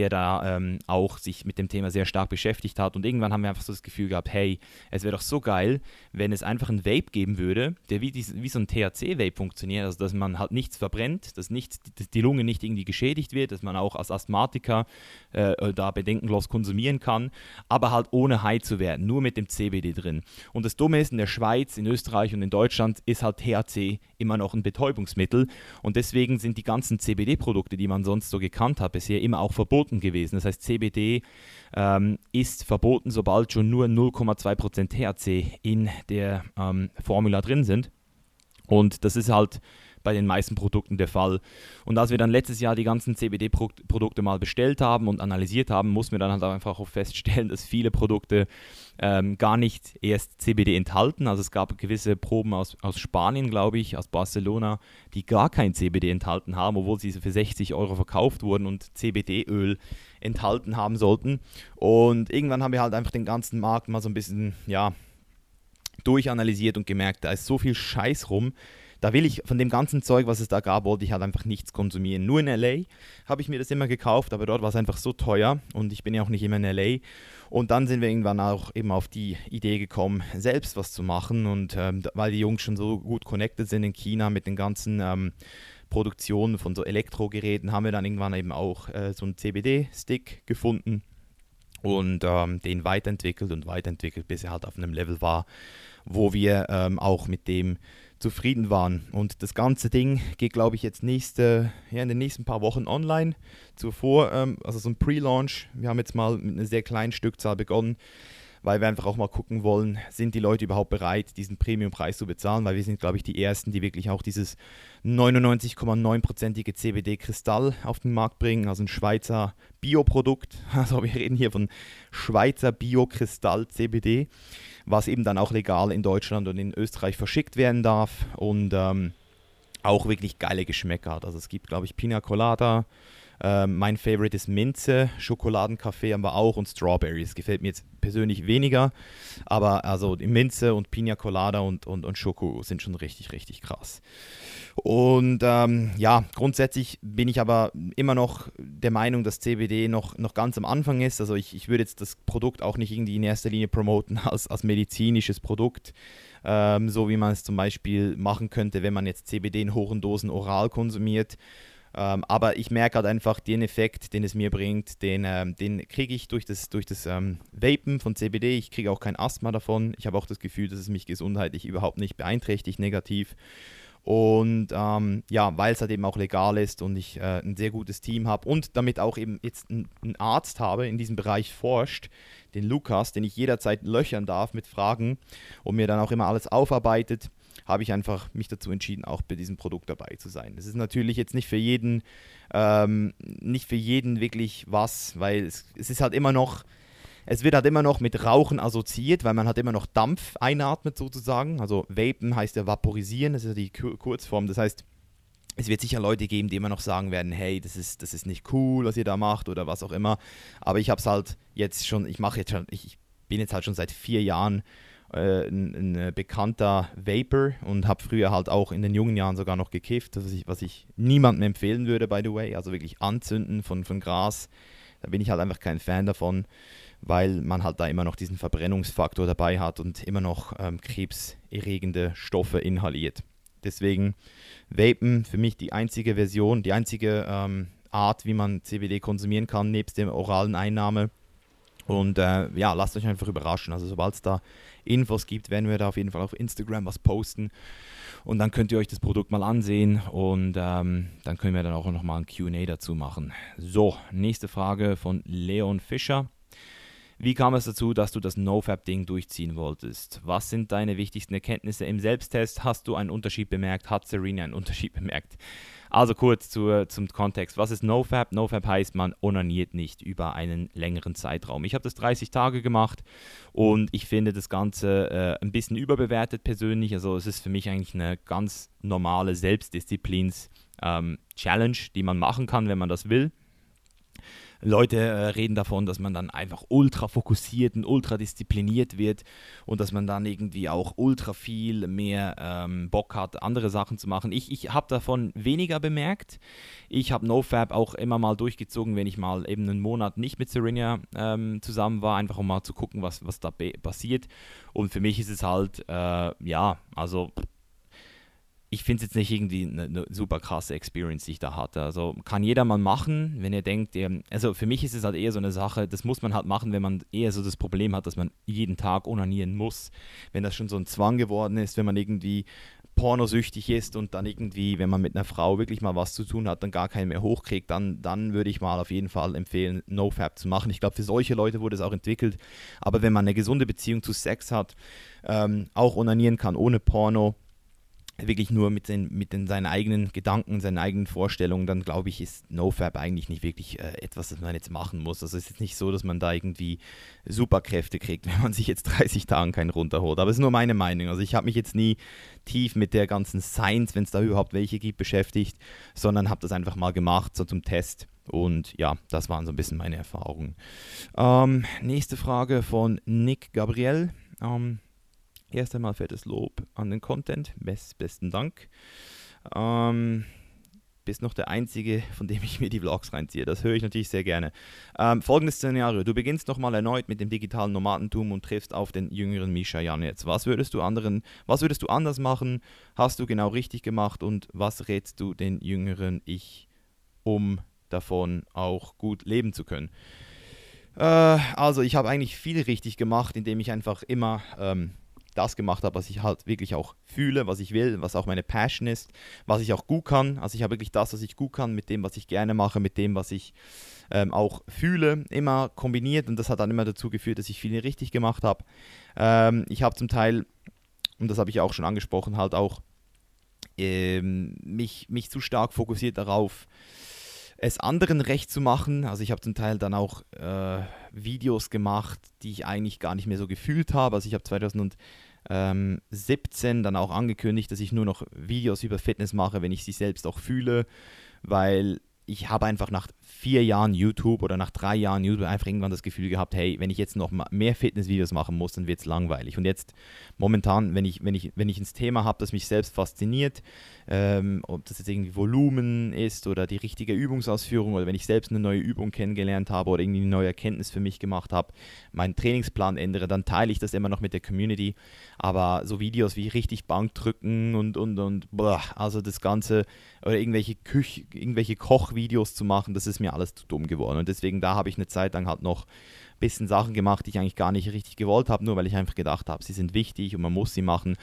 der da ähm, auch sich mit dem Thema sehr stark beschäftigt hat. Und irgendwann haben wir einfach so das Gefühl gehabt, hey, es wäre doch so geil, wenn es einfach ein Vape geben würde, der wie, wie so ein THC-Vape funktioniert, also dass man halt nichts verbrennt, dass, nichts, dass die Lunge nicht irgendwie geschädigt wird, dass man auch als Asthmatiker äh, da bedenkenlos konsumieren kann, aber halt ohne high zu werden, nur mit dem CBD drin. Und das Dumme ist, in der Schweiz, in Österreich und in Deutschland ist halt THC immer noch ein Betäubungsmittel und deswegen sind die ganzen CBD-Produkte, die man sonst so gekannt hat, bisher immer auch verboten verboten gewesen. Das heißt, CBD ähm, ist verboten, sobald schon nur 0,2% THC in der ähm, Formula drin sind. Und das ist halt bei den meisten Produkten der Fall. Und als wir dann letztes Jahr die ganzen CBD-Produkte mal bestellt haben und analysiert haben, mussten wir dann halt einfach auch feststellen, dass viele Produkte ähm, gar nicht erst CBD enthalten. Also es gab gewisse Proben aus, aus Spanien, glaube ich, aus Barcelona, die gar kein CBD enthalten haben, obwohl sie für 60 Euro verkauft wurden und CBD-Öl enthalten haben sollten. Und irgendwann haben wir halt einfach den ganzen Markt mal so ein bisschen, ja, durchanalysiert und gemerkt, da ist so viel Scheiß rum, da will ich von dem ganzen Zeug, was es da gab, wollte ich halt einfach nichts konsumieren. Nur in LA habe ich mir das immer gekauft, aber dort war es einfach so teuer und ich bin ja auch nicht immer in LA. Und dann sind wir irgendwann auch eben auf die Idee gekommen, selbst was zu machen. Und ähm, weil die Jungs schon so gut connected sind in China mit den ganzen ähm, Produktionen von so Elektrogeräten, haben wir dann irgendwann eben auch äh, so einen CBD-Stick gefunden und ähm, den weiterentwickelt und weiterentwickelt, bis er halt auf einem Level war, wo wir ähm, auch mit dem zufrieden waren. Und das ganze Ding geht, glaube ich, jetzt nächste, ja, in den nächsten paar Wochen online. Zuvor, ähm, also so ein Pre-Launch. Wir haben jetzt mal mit einer sehr kleinen Stückzahl begonnen, weil wir einfach auch mal gucken wollen, sind die Leute überhaupt bereit, diesen Premium-Preis zu bezahlen, weil wir sind, glaube ich, die Ersten, die wirklich auch dieses 99,9%ige CBD-Kristall auf den Markt bringen, also ein Schweizer Bioprodukt. Also wir reden hier von Schweizer Bio-Kristall CBD was eben dann auch legal in Deutschland und in Österreich verschickt werden darf und ähm, auch wirklich geile Geschmäcker hat. Also es gibt, glaube ich, Pina Colada, ähm, mein Favorite ist Minze, Schokoladenkaffee aber auch und Strawberries. Gefällt mir jetzt persönlich weniger, aber also Minze und Pina Colada und, und, und Schoko sind schon richtig, richtig krass. Und ähm, ja, grundsätzlich bin ich aber immer noch der Meinung, dass CBD noch, noch ganz am Anfang ist. Also ich, ich würde jetzt das Produkt auch nicht irgendwie in erster Linie promoten als, als medizinisches Produkt. Ähm, so wie man es zum Beispiel machen könnte, wenn man jetzt CBD in hohen Dosen oral konsumiert. Ähm, aber ich merke halt einfach den Effekt, den es mir bringt, den, ähm, den kriege ich durch das, durch das ähm, Vapen von CBD. Ich kriege auch kein Asthma davon. Ich habe auch das Gefühl, dass es mich gesundheitlich überhaupt nicht beeinträchtigt, negativ. Und ähm, ja, weil es halt eben auch legal ist und ich äh, ein sehr gutes Team habe und damit auch eben jetzt einen Arzt habe, in diesem Bereich forscht, den Lukas, den ich jederzeit löchern darf mit Fragen und mir dann auch immer alles aufarbeitet habe ich einfach mich dazu entschieden, auch bei diesem Produkt dabei zu sein. Es ist natürlich jetzt nicht für jeden, ähm, nicht für jeden wirklich was, weil es, es ist halt immer noch, es wird halt immer noch mit Rauchen assoziiert, weil man halt immer noch Dampf einatmet sozusagen. Also Vapen heißt ja vaporisieren, das ist ja die Kurzform. Das heißt, es wird sicher Leute geben, die immer noch sagen werden, hey, das ist, das ist nicht cool, was ihr da macht oder was auch immer. Aber ich habe es halt jetzt schon, ich mache jetzt schon, ich bin jetzt halt schon seit vier Jahren äh, ein, ein, äh, bekannter Vapor und habe früher halt auch in den jungen Jahren sogar noch gekifft, was ich, was ich niemandem empfehlen würde, by the way. Also wirklich anzünden von, von Gras, da bin ich halt einfach kein Fan davon, weil man halt da immer noch diesen Verbrennungsfaktor dabei hat und immer noch ähm, krebserregende Stoffe inhaliert. Deswegen Vapen für mich die einzige Version, die einzige ähm, Art, wie man CBD konsumieren kann, nebst der oralen Einnahme. Und äh, ja, lasst euch einfach überraschen. Also sobald es da Infos gibt, werden wir da auf jeden Fall auf Instagram was posten. Und dann könnt ihr euch das Produkt mal ansehen und ähm, dann können wir dann auch noch mal ein QA dazu machen. So, nächste Frage von Leon Fischer. Wie kam es dazu, dass du das NoFap-Ding durchziehen wolltest? Was sind deine wichtigsten Erkenntnisse im Selbsttest? Hast du einen Unterschied bemerkt? Hat Serena einen Unterschied bemerkt? Also kurz zu, zum Kontext. Was ist NoFap? NoFap heißt, man onaniert nicht über einen längeren Zeitraum. Ich habe das 30 Tage gemacht und ich finde das Ganze äh, ein bisschen überbewertet persönlich. Also es ist für mich eigentlich eine ganz normale Selbstdisziplins-Challenge, ähm, die man machen kann, wenn man das will. Leute äh, reden davon, dass man dann einfach ultra fokussiert und ultra diszipliniert wird und dass man dann irgendwie auch ultra viel mehr ähm, Bock hat, andere Sachen zu machen. Ich, ich habe davon weniger bemerkt. Ich habe NoFab auch immer mal durchgezogen, wenn ich mal eben einen Monat nicht mit Serena ähm, zusammen war, einfach um mal zu gucken, was, was da passiert. Und für mich ist es halt, äh, ja, also ich finde es jetzt nicht irgendwie eine, eine, super krasse Experience, die ich da hatte. Also kann jeder mal machen, wenn ihr denkt, also für mich ist es halt eher so eine Sache, das muss man halt machen, wenn man eher so das Problem hat, dass man jeden Tag onanieren muss. Wenn das schon so ein Zwang geworden ist, wenn man irgendwie pornosüchtig ist und dann irgendwie, wenn man mit einer Frau wirklich mal was zu tun hat, dann gar keinen mehr hochkriegt, dann, dann würde ich mal auf jeden Fall empfehlen, NoFap zu machen. Ich glaube, für solche Leute wurde es auch entwickelt. Aber wenn man eine gesunde Beziehung zu Sex hat, ähm, auch onanieren kann ohne Porno, wirklich nur mit, den, mit den, seinen eigenen Gedanken, seinen eigenen Vorstellungen, dann glaube ich, ist NoFap eigentlich nicht wirklich äh, etwas, das man jetzt machen muss. Also es ist jetzt nicht so, dass man da irgendwie Superkräfte kriegt, wenn man sich jetzt 30 Tage keinen runterholt. Aber es ist nur meine Meinung. Also ich habe mich jetzt nie tief mit der ganzen Science, wenn es da überhaupt welche gibt, beschäftigt, sondern habe das einfach mal gemacht, so zum Test. Und ja, das waren so ein bisschen meine Erfahrungen. Ähm, nächste Frage von Nick Gabriel. Ähm, Erst einmal fettes Lob an den Content. Best, besten Dank. Ähm, bist noch der Einzige, von dem ich mir die Vlogs reinziehe. Das höre ich natürlich sehr gerne. Ähm, folgendes Szenario. Du beginnst nochmal erneut mit dem digitalen Nomadentum und triffst auf den jüngeren Misha Jan jetzt. Was würdest du anderen, was würdest du anders machen? Hast du genau richtig gemacht und was rätst du den jüngeren Ich, um davon auch gut leben zu können? Äh, also ich habe eigentlich viel richtig gemacht, indem ich einfach immer ähm, das gemacht habe, was ich halt wirklich auch fühle, was ich will, was auch meine Passion ist, was ich auch gut kann. Also ich habe wirklich das, was ich gut kann, mit dem, was ich gerne mache, mit dem, was ich ähm, auch fühle, immer kombiniert und das hat dann immer dazu geführt, dass ich viel richtig gemacht habe. Ähm, ich habe zum Teil, und das habe ich auch schon angesprochen, halt auch ähm, mich, mich zu stark fokussiert darauf, es anderen recht zu machen. Also ich habe zum Teil dann auch äh, Videos gemacht, die ich eigentlich gar nicht mehr so gefühlt habe. Also ich habe 2017 dann auch angekündigt, dass ich nur noch Videos über Fitness mache, wenn ich sie selbst auch fühle, weil ich habe einfach nach vier Jahren YouTube oder nach drei Jahren YouTube einfach irgendwann das Gefühl gehabt, hey, wenn ich jetzt noch mehr Fitnessvideos machen muss, dann wird es langweilig. Und jetzt momentan, wenn ich, wenn ich, wenn ich ein Thema habe, das mich selbst fasziniert, ähm, ob das jetzt irgendwie Volumen ist oder die richtige Übungsausführung oder wenn ich selbst eine neue Übung kennengelernt habe oder irgendwie eine neue Erkenntnis für mich gemacht habe, meinen Trainingsplan ändere, dann teile ich das immer noch mit der Community. Aber so Videos wie richtig Bank drücken und, und, und, boah, also das Ganze oder irgendwelche Küche, irgendwelche Kochvideos zu machen, das ist mir alles zu dumm geworden. Und deswegen da habe ich eine Zeit lang halt noch ein bisschen Sachen gemacht, die ich eigentlich gar nicht richtig gewollt habe, nur weil ich einfach gedacht habe, sie sind wichtig und man muss sie machen.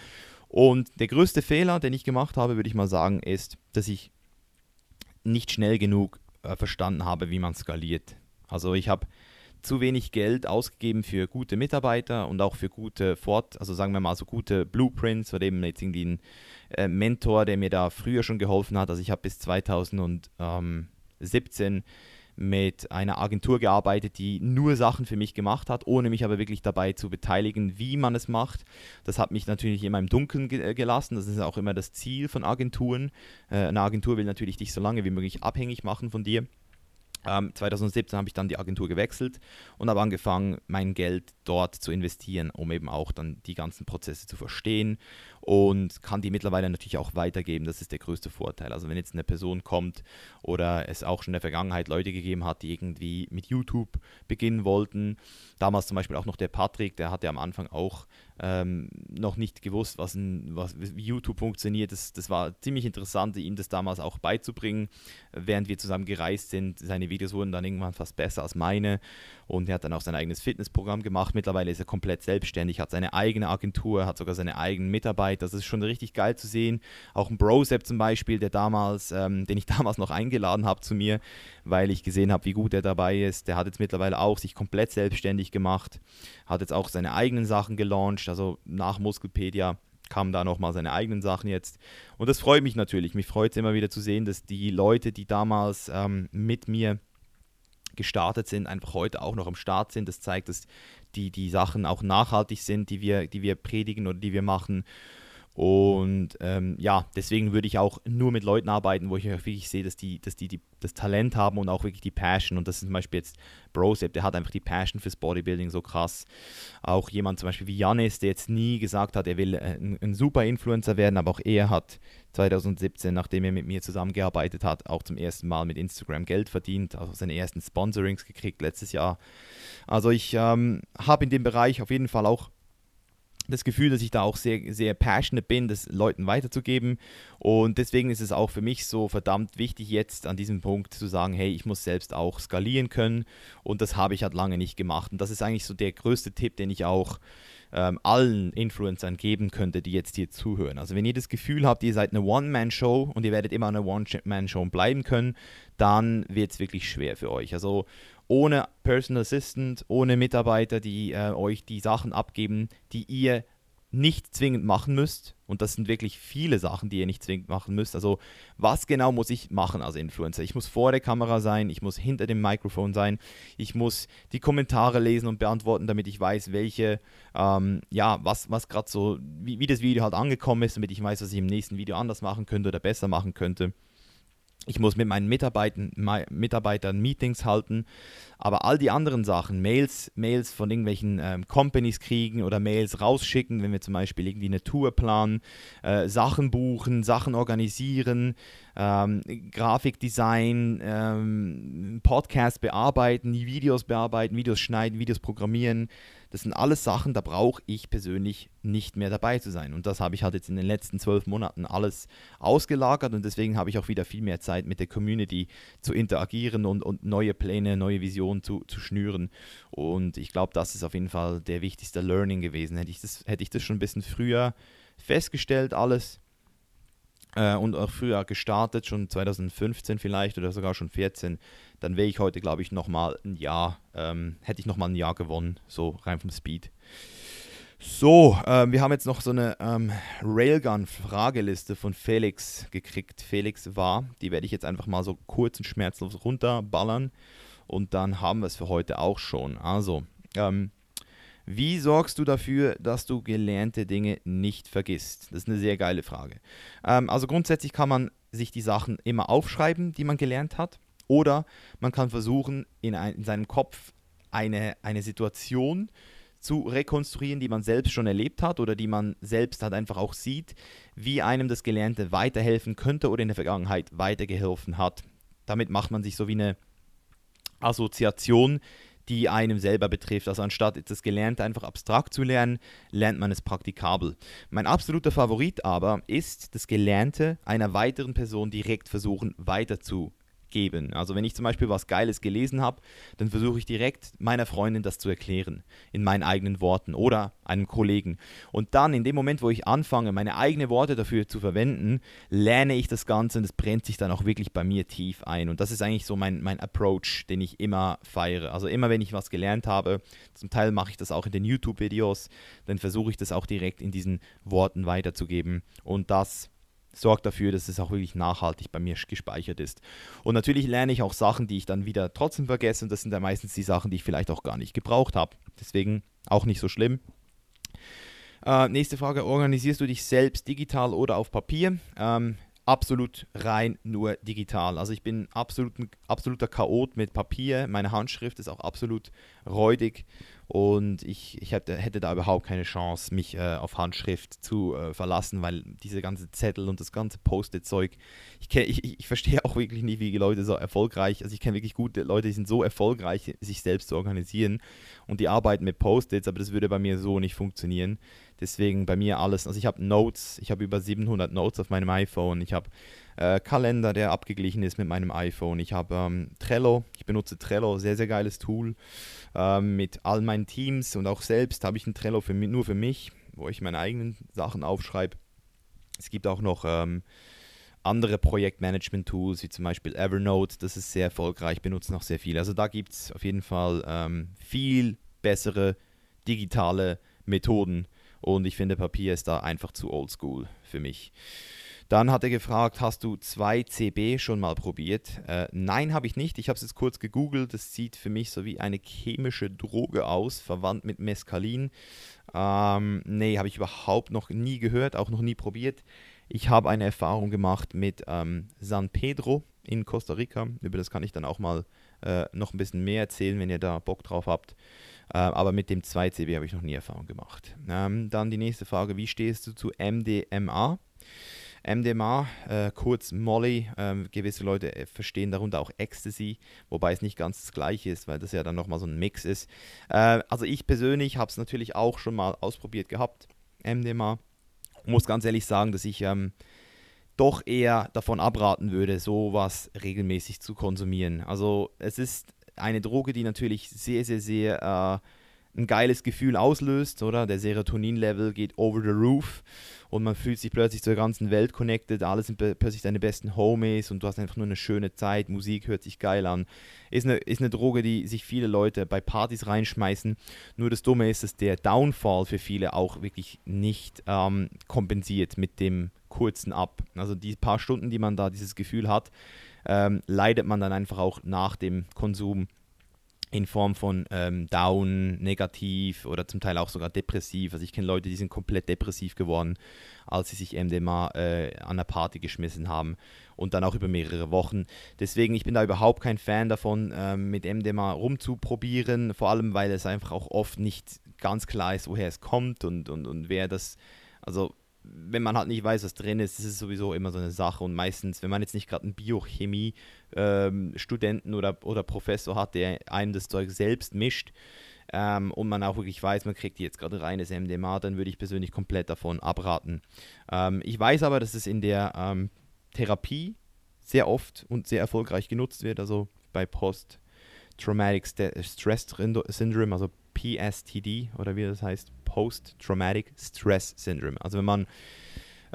Und der größte Fehler, den ich gemacht habe, würde ich mal sagen, ist, dass ich nicht schnell genug äh, verstanden habe, wie man skaliert. Also ich habe zu wenig Geld ausgegeben für gute Mitarbeiter und auch für gute Fort, also sagen wir mal so gute Blueprints oder eben jetzt irgendwie ein äh, Mentor, der mir da früher schon geholfen hat. Also ich habe bis 2017 mit einer Agentur gearbeitet, die nur Sachen für mich gemacht hat, ohne mich aber wirklich dabei zu beteiligen, wie man es macht. Das hat mich natürlich immer im Dunkeln ge äh, gelassen. Das ist auch immer das Ziel von Agenturen. Äh, eine Agentur will natürlich dich so lange wie möglich abhängig machen von dir. Ähm, 2017 habe ich dann die Agentur gewechselt und habe angefangen, mein Geld dort zu investieren, um eben auch dann die ganzen Prozesse zu verstehen und kann die mittlerweile natürlich auch weitergeben. Das ist der größte Vorteil. Also wenn jetzt eine Person kommt oder es auch schon in der Vergangenheit Leute gegeben hat, die irgendwie mit YouTube beginnen wollten, damals zum Beispiel auch noch der Patrick, der hatte am Anfang auch ähm, noch nicht gewusst, was, ein, was wie YouTube funktioniert. Das, das war ziemlich interessant, ihm das damals auch beizubringen, während wir zusammen gereist sind. Seine Videos wurden dann irgendwann fast besser als meine und er hat dann auch sein eigenes Fitnessprogramm gemacht. Mittlerweile ist er komplett selbstständig, hat seine eigene Agentur, hat sogar seine eigenen Mitarbeiter. Das ist schon richtig geil zu sehen. Auch ein Brosep zum Beispiel, der damals, ähm, den ich damals noch eingeladen habe zu mir, weil ich gesehen habe, wie gut er dabei ist. Der hat jetzt mittlerweile auch sich komplett selbstständig gemacht, hat jetzt auch seine eigenen Sachen gelauncht, also nach Muskelpedia kam da nochmal seine eigenen Sachen jetzt. Und das freut mich natürlich. Mich freut es immer wieder zu sehen, dass die Leute, die damals ähm, mit mir gestartet sind, einfach heute auch noch am Start sind. Das zeigt, dass die, die Sachen auch nachhaltig sind, die wir, die wir predigen oder die wir machen. Und ähm, ja, deswegen würde ich auch nur mit Leuten arbeiten, wo ich wirklich sehe, dass die, dass die, die das Talent haben und auch wirklich die Passion. Und das ist zum Beispiel jetzt Brosep, der hat einfach die Passion fürs Bodybuilding so krass. Auch jemand zum Beispiel wie Janis, der jetzt nie gesagt hat, er will äh, ein, ein super Influencer werden, aber auch er hat 2017, nachdem er mit mir zusammengearbeitet hat, auch zum ersten Mal mit Instagram Geld verdient, also seine ersten Sponsorings gekriegt letztes Jahr. Also ich ähm, habe in dem Bereich auf jeden Fall auch das Gefühl, dass ich da auch sehr, sehr passionate bin, das Leuten weiterzugeben. Und deswegen ist es auch für mich so verdammt wichtig, jetzt an diesem Punkt zu sagen, hey, ich muss selbst auch skalieren können. Und das habe ich halt lange nicht gemacht. Und das ist eigentlich so der größte Tipp, den ich auch ähm, allen Influencern geben könnte, die jetzt hier zuhören. Also wenn ihr das Gefühl habt, ihr seid eine One-Man-Show und ihr werdet immer eine One-Man-Show bleiben können, dann wird es wirklich schwer für euch. Also ohne Personal Assistant, ohne Mitarbeiter, die äh, euch die Sachen abgeben, die ihr nicht zwingend machen müsst. Und das sind wirklich viele Sachen, die ihr nicht zwingend machen müsst. Also was genau muss ich machen als Influencer? Ich muss vor der Kamera sein, ich muss hinter dem Mikrofon sein, ich muss die Kommentare lesen und beantworten, damit ich weiß, welche, ähm, ja, was, was gerade so, wie, wie das Video halt angekommen ist, damit ich weiß, was ich im nächsten Video anders machen könnte oder besser machen könnte. Ich muss mit meinen Mitarbeitern, Mitarbeitern Meetings halten. Aber all die anderen Sachen, Mails, Mails von irgendwelchen ähm, Companies kriegen oder Mails rausschicken, wenn wir zum Beispiel irgendwie eine Tour planen, äh, Sachen buchen, Sachen organisieren, ähm, Grafikdesign, ähm, Podcasts bearbeiten, Videos bearbeiten, Videos schneiden, Videos programmieren. Das sind alles Sachen, da brauche ich persönlich nicht mehr dabei zu sein. Und das habe ich halt jetzt in den letzten zwölf Monaten alles ausgelagert und deswegen habe ich auch wieder viel mehr Zeit mit der Community zu interagieren und, und neue Pläne, neue Visionen zu, zu schnüren. Und ich glaube, das ist auf jeden Fall der wichtigste Learning gewesen. Hätte ich das, hätte ich das schon ein bisschen früher festgestellt, alles äh, und auch früher gestartet, schon 2015 vielleicht oder sogar schon 14, dann wäre ich heute, glaube ich, nochmal ein Jahr, ähm, hätte ich nochmal ein Jahr gewonnen, so rein vom Speed. So, äh, wir haben jetzt noch so eine ähm, Railgun-Frageliste von Felix gekriegt. Felix war, die werde ich jetzt einfach mal so kurz und schmerzlos runterballern und dann haben wir es für heute auch schon. Also, ähm, wie sorgst du dafür, dass du gelernte Dinge nicht vergisst? Das ist eine sehr geile Frage. Ähm, also grundsätzlich kann man sich die Sachen immer aufschreiben, die man gelernt hat. Oder man kann versuchen, in, ein, in seinem Kopf eine, eine Situation zu rekonstruieren, die man selbst schon erlebt hat oder die man selbst halt einfach auch sieht, wie einem das Gelernte weiterhelfen könnte oder in der Vergangenheit weitergeholfen hat. Damit macht man sich so wie eine Assoziation, die einem selber betrifft. Also anstatt das Gelernte einfach abstrakt zu lernen, lernt man es praktikabel. Mein absoluter Favorit aber ist das Gelernte einer weiteren Person direkt versuchen weiterzu geben. Also wenn ich zum Beispiel was Geiles gelesen habe, dann versuche ich direkt meiner Freundin das zu erklären, in meinen eigenen Worten oder einem Kollegen. Und dann in dem Moment, wo ich anfange, meine eigenen Worte dafür zu verwenden, lerne ich das Ganze und es brennt sich dann auch wirklich bei mir tief ein. Und das ist eigentlich so mein, mein Approach, den ich immer feiere. Also immer wenn ich was gelernt habe, zum Teil mache ich das auch in den YouTube-Videos, dann versuche ich das auch direkt in diesen Worten weiterzugeben. Und das sorgt dafür, dass es auch wirklich nachhaltig bei mir gespeichert ist. Und natürlich lerne ich auch Sachen, die ich dann wieder trotzdem vergesse. Und das sind dann meistens die Sachen, die ich vielleicht auch gar nicht gebraucht habe. Deswegen auch nicht so schlimm. Äh, nächste Frage: Organisierst du dich selbst digital oder auf Papier? Ähm, absolut rein nur digital. Also ich bin absolut absoluter Chaot mit Papier. Meine Handschrift ist auch absolut räudig und ich, ich hätte, hätte da überhaupt keine Chance, mich äh, auf Handschrift zu äh, verlassen, weil diese ganze Zettel und das ganze Post-it-Zeug, ich, ich, ich verstehe auch wirklich nicht, wie die Leute so erfolgreich, also ich kenne wirklich gute Leute, die sind so erfolgreich, sich selbst zu organisieren und die arbeiten mit Post-its, aber das würde bei mir so nicht funktionieren. Deswegen bei mir alles, also ich habe Notes, ich habe über 700 Notes auf meinem iPhone, ich habe äh, Kalender, der abgeglichen ist mit meinem iPhone. Ich habe ähm, Trello, ich benutze Trello, sehr, sehr geiles Tool. Ähm, mit all meinen Teams und auch selbst habe ich ein Trello für, nur für mich, wo ich meine eigenen Sachen aufschreibe. Es gibt auch noch ähm, andere Projektmanagement-Tools, wie zum Beispiel Evernote, das ist sehr erfolgreich, benutzen auch sehr viele. Also da gibt es auf jeden Fall ähm, viel bessere digitale Methoden, Und ich finde, Papier ist da einfach zu oldschool für mich. Dann hat er gefragt, hast du 2CB schon mal probiert? Äh, nein, habe ich nicht. Ich habe es jetzt kurz gegoogelt. Das sieht für mich so wie eine chemische Droge aus, verwandt mit Mescalin. Ähm, nee, habe ich überhaupt noch nie gehört, auch noch nie probiert. Ich habe eine Erfahrung gemacht mit ähm, San Pedro in Costa Rica. Über das kann ich dann auch mal äh, noch ein bisschen mehr erzählen, wenn ihr da Bock drauf habt. Äh, aber mit dem 2CB habe ich noch nie Erfahrung gemacht. Ähm, dann die nächste Frage, wie stehst du zu MDMA? MDMA, äh, kurz Molly, ähm, gewisse Leute äh, verstehen darunter auch Ecstasy, wobei es nicht ganz das gleiche ist, weil das ja dann nochmal so ein Mix ist. Äh, also ich persönlich habe es natürlich auch schon mal ausprobiert gehabt, MDMA. Muss ganz ehrlich sagen, dass ich ähm, doch eher davon abraten würde, sowas regelmäßig zu konsumieren. Also es ist eine Droge, die natürlich sehr, sehr, sehr äh, ein geiles Gefühl auslöst, oder? Der Serotonin-Level geht over the roof und man fühlt sich plötzlich zur ganzen Welt connected, alle sind plötzlich deine besten Homies und du hast einfach nur eine schöne Zeit, Musik hört sich geil an. Ist eine, ist eine Droge, die sich viele Leute bei Partys reinschmeißen. Nur das Dumme ist, dass der Downfall für viele auch wirklich nicht ähm, kompensiert mit dem kurzen Ab. Also die paar Stunden, die man da dieses Gefühl hat, ähm, leidet man dann einfach auch nach dem Konsum in Form von ähm, Down, negativ oder zum Teil auch sogar depressiv. Also ich kenne Leute, die sind komplett depressiv geworden, als sie sich MDMA äh, an der Party geschmissen haben und dann auch über mehrere Wochen. Deswegen, ich bin da überhaupt kein Fan davon, ähm, mit MDMA rumzuprobieren, vor allem weil es einfach auch oft nicht ganz klar ist, woher es kommt und, und, und wer das, also wenn man halt nicht weiß, was drin ist, ist es sowieso immer so eine Sache. Und meistens, wenn man jetzt nicht gerade einen Biochemie-Studenten ähm, oder, oder Professor hat, der einem das Zeug selbst mischt ähm, und man auch wirklich weiß, man kriegt jetzt gerade reines MDMA, dann würde ich persönlich komplett davon abraten. Ähm, ich weiß aber, dass es in der ähm, Therapie sehr oft und sehr erfolgreich genutzt wird, also bei Post-Traumatic Stress Syndrome, also PSTD oder wie das heißt, Post-Traumatic Stress Syndrome. Also wenn man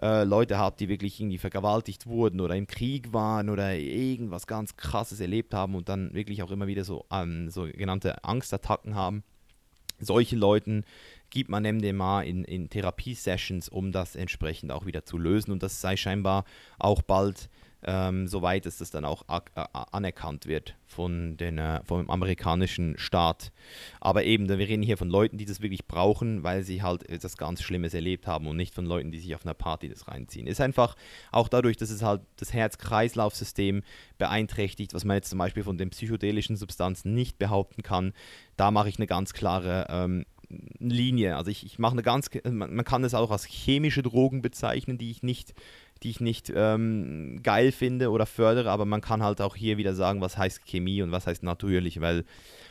äh, Leute hat, die wirklich irgendwie vergewaltigt wurden oder im Krieg waren oder irgendwas ganz Krasses erlebt haben und dann wirklich auch immer wieder so ähm, sogenannte Angstattacken haben. Solchen Leuten gibt man MDMA in, in Therapiesessions, um das entsprechend auch wieder zu lösen. Und das sei scheinbar auch bald ähm, soweit es das dann auch anerkannt wird von den, äh, vom amerikanischen Staat. Aber eben, wir reden hier von Leuten, die das wirklich brauchen, weil sie halt etwas ganz Schlimmes erlebt haben und nicht von Leuten, die sich auf einer Party das reinziehen. Ist einfach auch dadurch, dass es halt das Herz-Kreislauf-System beeinträchtigt, was man jetzt zum Beispiel von den psychedelischen Substanzen nicht behaupten kann. Da mache ich eine ganz klare ähm, Linie. Also ich, ich mache eine ganz, man, man kann es auch als chemische Drogen bezeichnen, die ich nicht die ich nicht ähm, geil finde oder fördere, aber man kann halt auch hier wieder sagen, was heißt Chemie und was heißt natürlich, weil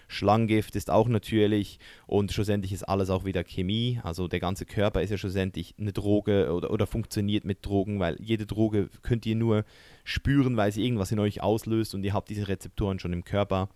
Schlangengift ist auch natürlich und schlussendlich ist alles auch wieder Chemie. Also der ganze Körper ist ja schlussendlich eine Droge oder, oder funktioniert mit Drogen, weil jede Droge könnt ihr nur spüren, weil sie irgendwas in euch auslöst und ihr habt diese Rezeptoren schon im Körper.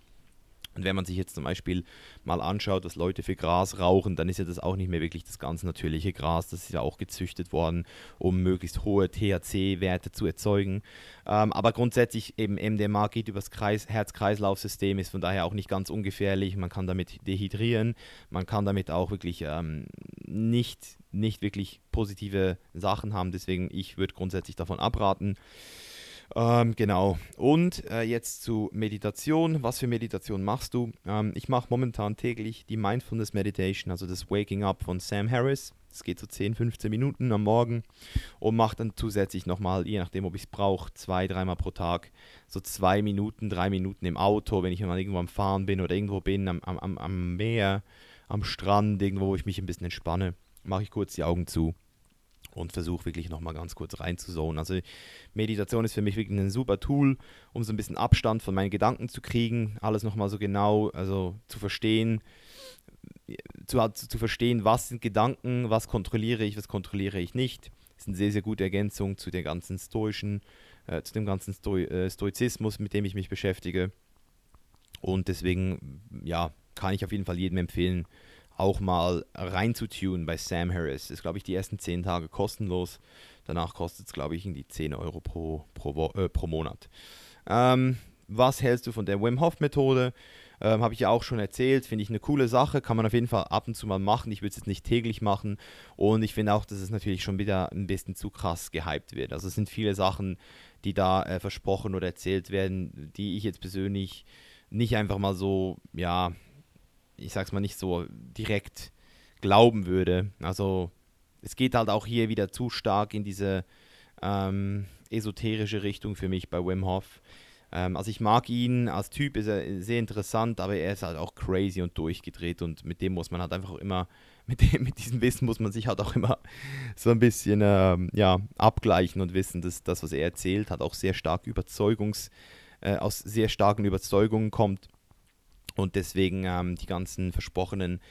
Und wenn man sich jetzt zum Beispiel mal anschaut, was Leute für Gras rauchen, dann ist ja das auch nicht mehr wirklich das ganz natürliche Gras. Das ist ja auch gezüchtet worden, um möglichst hohe THC-Werte zu erzeugen. Ähm, aber grundsätzlich eben MDMA geht über das Herz-Kreislauf-System, ist von daher auch nicht ganz ungefährlich. Man kann damit dehydrieren, man kann damit auch wirklich ähm, nicht, nicht wirklich positive Sachen haben. Deswegen, ich würde grundsätzlich davon abraten. Ähm, genau. Und äh, jetzt zu Meditation. Was für Meditation machst du? Ähm, ich mache momentan täglich die Mindfulness Meditation, also das Waking Up von Sam Harris. Das geht so 10, 15 Minuten am Morgen und mache dann zusätzlich nochmal, je nachdem, ob ich es brauche, zwei, dreimal pro Tag, so zwei Minuten, drei Minuten im Auto, wenn ich mal irgendwo am Fahren bin oder irgendwo bin, am, am, am Meer, am Strand, irgendwo, wo ich mich ein bisschen entspanne, mache ich kurz die Augen zu und versuche wirklich nochmal ganz kurz reinzuzonen. Also Meditation ist für mich wirklich ein super Tool, um so ein bisschen Abstand von meinen Gedanken zu kriegen, alles nochmal so genau, also zu verstehen, zu, zu verstehen, was sind Gedanken, was kontrolliere ich, was kontrolliere ich nicht. Das ist eine sehr, sehr gute Ergänzung zu der ganzen stoischen, äh, zu dem ganzen Stoi äh, Stoizismus, mit dem ich mich beschäftige. Und deswegen, ja, kann ich auf jeden Fall jedem empfehlen, auch mal reinzutun bei Sam Harris. Ist, glaube ich, die ersten 10 Tage kostenlos. Danach kostet es, glaube ich, die 10 Euro pro, pro, äh, pro Monat. Ähm, was hältst du von der Wim Hof Methode? Ähm, Habe ich ja auch schon erzählt, finde ich eine coole Sache, kann man auf jeden Fall ab und zu mal machen. Ich würde es jetzt nicht täglich machen und ich finde auch, dass es natürlich schon wieder ein bisschen zu krass gehypt wird. Also es sind viele Sachen, die da äh, versprochen oder erzählt werden, die ich jetzt persönlich nicht einfach mal so, ja, ich sag's mal nicht so direkt glauben würde. Also es geht halt auch hier wieder zu stark in diese ähm, esoterische Richtung für mich bei Wim Hof. Ähm, also ich mag ihn, als Typ ist er sehr interessant, aber er ist halt auch crazy und durchgedreht und mit dem muss man halt einfach immer, mit, dem, mit diesem Wissen muss man sich halt auch immer so ein bisschen ähm, ja, abgleichen und wissen, dass das, was er erzählt, hat auch sehr stark Überzeugungs, äh, aus sehr starken Überzeugungen kommt und deswegen ähm, die ganzen versprochenen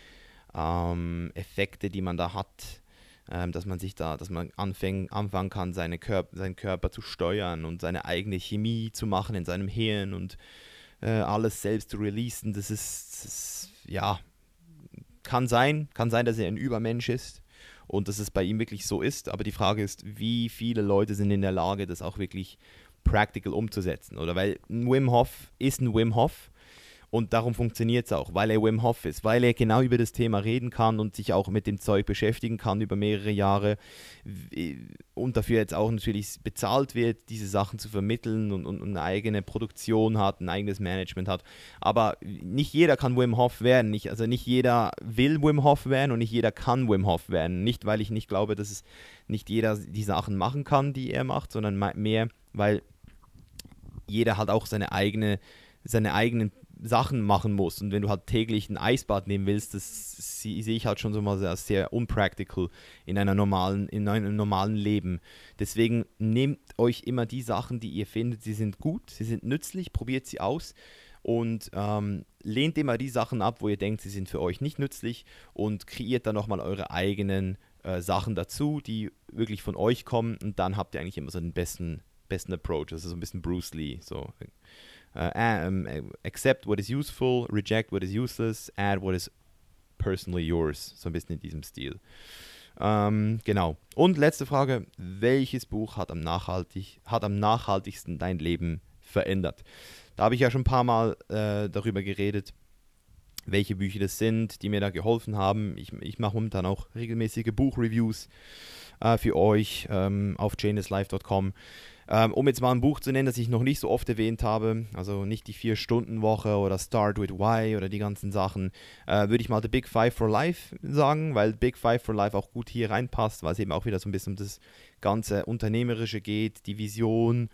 ähm, Effekte, die man da hat, ähm, dass man sich da, dass man anfäng, anfangen kann, seine Körper, seinen Körper zu steuern und seine eigene Chemie zu machen in seinem Hirn und äh, alles selbst zu releasen. Das ist, das ist, ja, kann sein, kann sein, dass er ein Übermensch ist und dass es bei ihm wirklich so ist. Aber die Frage ist, wie viele Leute sind in der Lage, das auch wirklich practical umzusetzen? Oder weil ein Wim Hof ist ein Wim Hof und darum funktioniert es auch, weil er Wim Hof ist, weil er genau über das Thema reden kann und sich auch mit dem Zeug beschäftigen kann über mehrere Jahre und dafür jetzt auch natürlich bezahlt wird, diese Sachen zu vermitteln und, und, eine eigene Produktion hat, ein eigenes Management hat. Aber nicht jeder kann Wim Hof werden. Nicht, also nicht jeder will Wim Hof werden und nicht jeder kann Wim Hof werden. Nicht, weil ich nicht glaube, dass es nicht jeder die Sachen machen kann, die er macht, sondern mehr, weil jeder hat auch seine eigene seine eigenen Sachen machen musst. Und wenn du halt täglich ein Eisbad nehmen willst, das sehe ich halt schon so mal sehr, sehr unpractical in, einer normalen, in einem normalen Leben. Deswegen nehmt euch immer die Sachen, die ihr findet, sie sind gut, sie sind nützlich, probiert sie aus und ähm, lehnt immer die Sachen ab, wo ihr denkt, sie sind für euch nicht nützlich und kreiert dann nochmal eure eigenen äh, Sachen dazu, die wirklich von euch kommen und dann habt ihr eigentlich immer so den besten, besten Approach. Das ist so ein bisschen Bruce Lee. So uh, um, accept what is useful, reject what is useless, add what is personally yours. So ein bisschen in diesem Stil. Ähm, genau. Und letzte Frage: Welches Buch hat am, nachhaltig, hat am nachhaltigsten dein Leben verändert? Da habe ich ja schon ein paar Mal äh, darüber geredet, welche Bücher das sind, die mir da geholfen haben. Ich, ich mache momentan auch regelmäßige Buchreviews äh, für euch ähm, auf chainlesslife.com. Ähm, um jetzt mal ein Buch zu nennen, das ich noch nicht so oft erwähnt habe, also nicht die Vier-Stunden-Woche oder Start with Why oder die ganzen Sachen, äh, würde ich mal The Big Five for Life sagen, weil Big Five for Life auch gut hier reinpasst, weil es eben auch wieder so ein bisschen um das ganze Unternehmerische geht, die Vision,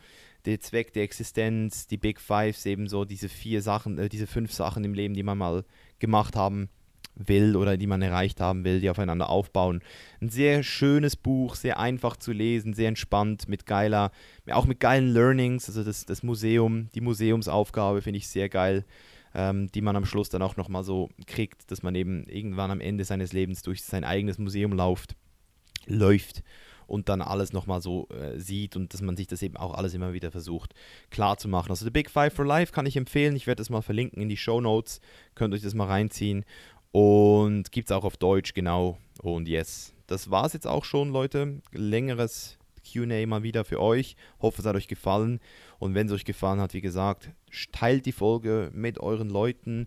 der Zweck der Existenz, die Big Fives, eben so diese vier Sachen, äh, diese fünf Sachen im Leben, die man mal gemacht haben will oder die man erreicht haben will, die aufeinander aufbauen. Ein sehr schönes Buch, sehr einfach zu lesen, sehr entspannt, mit geiler, auch mit geilen Learnings, also das, das Museum, die Museumsaufgabe finde ich sehr geil, ähm, die man am Schluss dann auch nochmal so kriegt, dass man eben irgendwann am Ende seines Lebens durch sein eigenes Museum läuft, läuft und dann alles nochmal so äh, sieht und dass man sich das eben auch alles immer wieder versucht klar zu machen. Also The Big Five for Life kann ich empfehlen. Ich werde das mal verlinken in die Show Notes. Könnt euch das mal reinziehen. Und gibt es auch auf Deutsch, genau. Und yes, das war es jetzt auch schon, Leute. Längeres QA mal wieder für euch. Hoffe, es hat euch gefallen. Und wenn es euch gefallen hat, wie gesagt, teilt die Folge mit euren Leuten.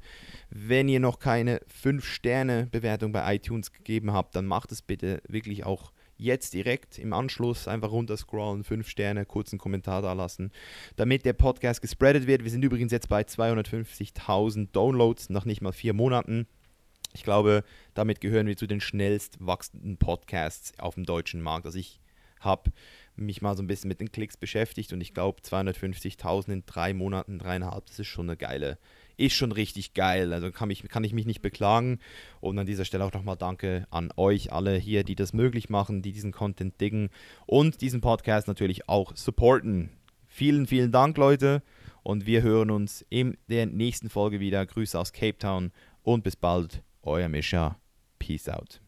Wenn ihr noch keine 5-Sterne-Bewertung bei iTunes gegeben habt, dann macht es bitte wirklich auch jetzt direkt im Anschluss einfach runterscrollen, 5 Sterne, kurzen Kommentar da lassen, damit der Podcast gespreadet wird. Wir sind übrigens jetzt bei 250.000 Downloads nach nicht mal vier Monaten. Ich glaube, damit gehören wir zu den schnellst wachsenden Podcasts auf dem deutschen Markt. Also ich habe mich mal so ein bisschen mit den Klicks beschäftigt und ich glaube 250.000 in drei Monaten, dreieinhalb, das ist schon eine geile, ist schon richtig geil. Also kann, mich, kann ich mich nicht beklagen. Und an dieser Stelle auch nochmal Danke an euch alle hier, die das möglich machen, die diesen Content diggen und diesen Podcast natürlich auch supporten. Vielen, vielen Dank, Leute. Und wir hören uns in der nächsten Folge wieder. Grüße aus Cape Town und bis bald. Euer Mischa. Peace out.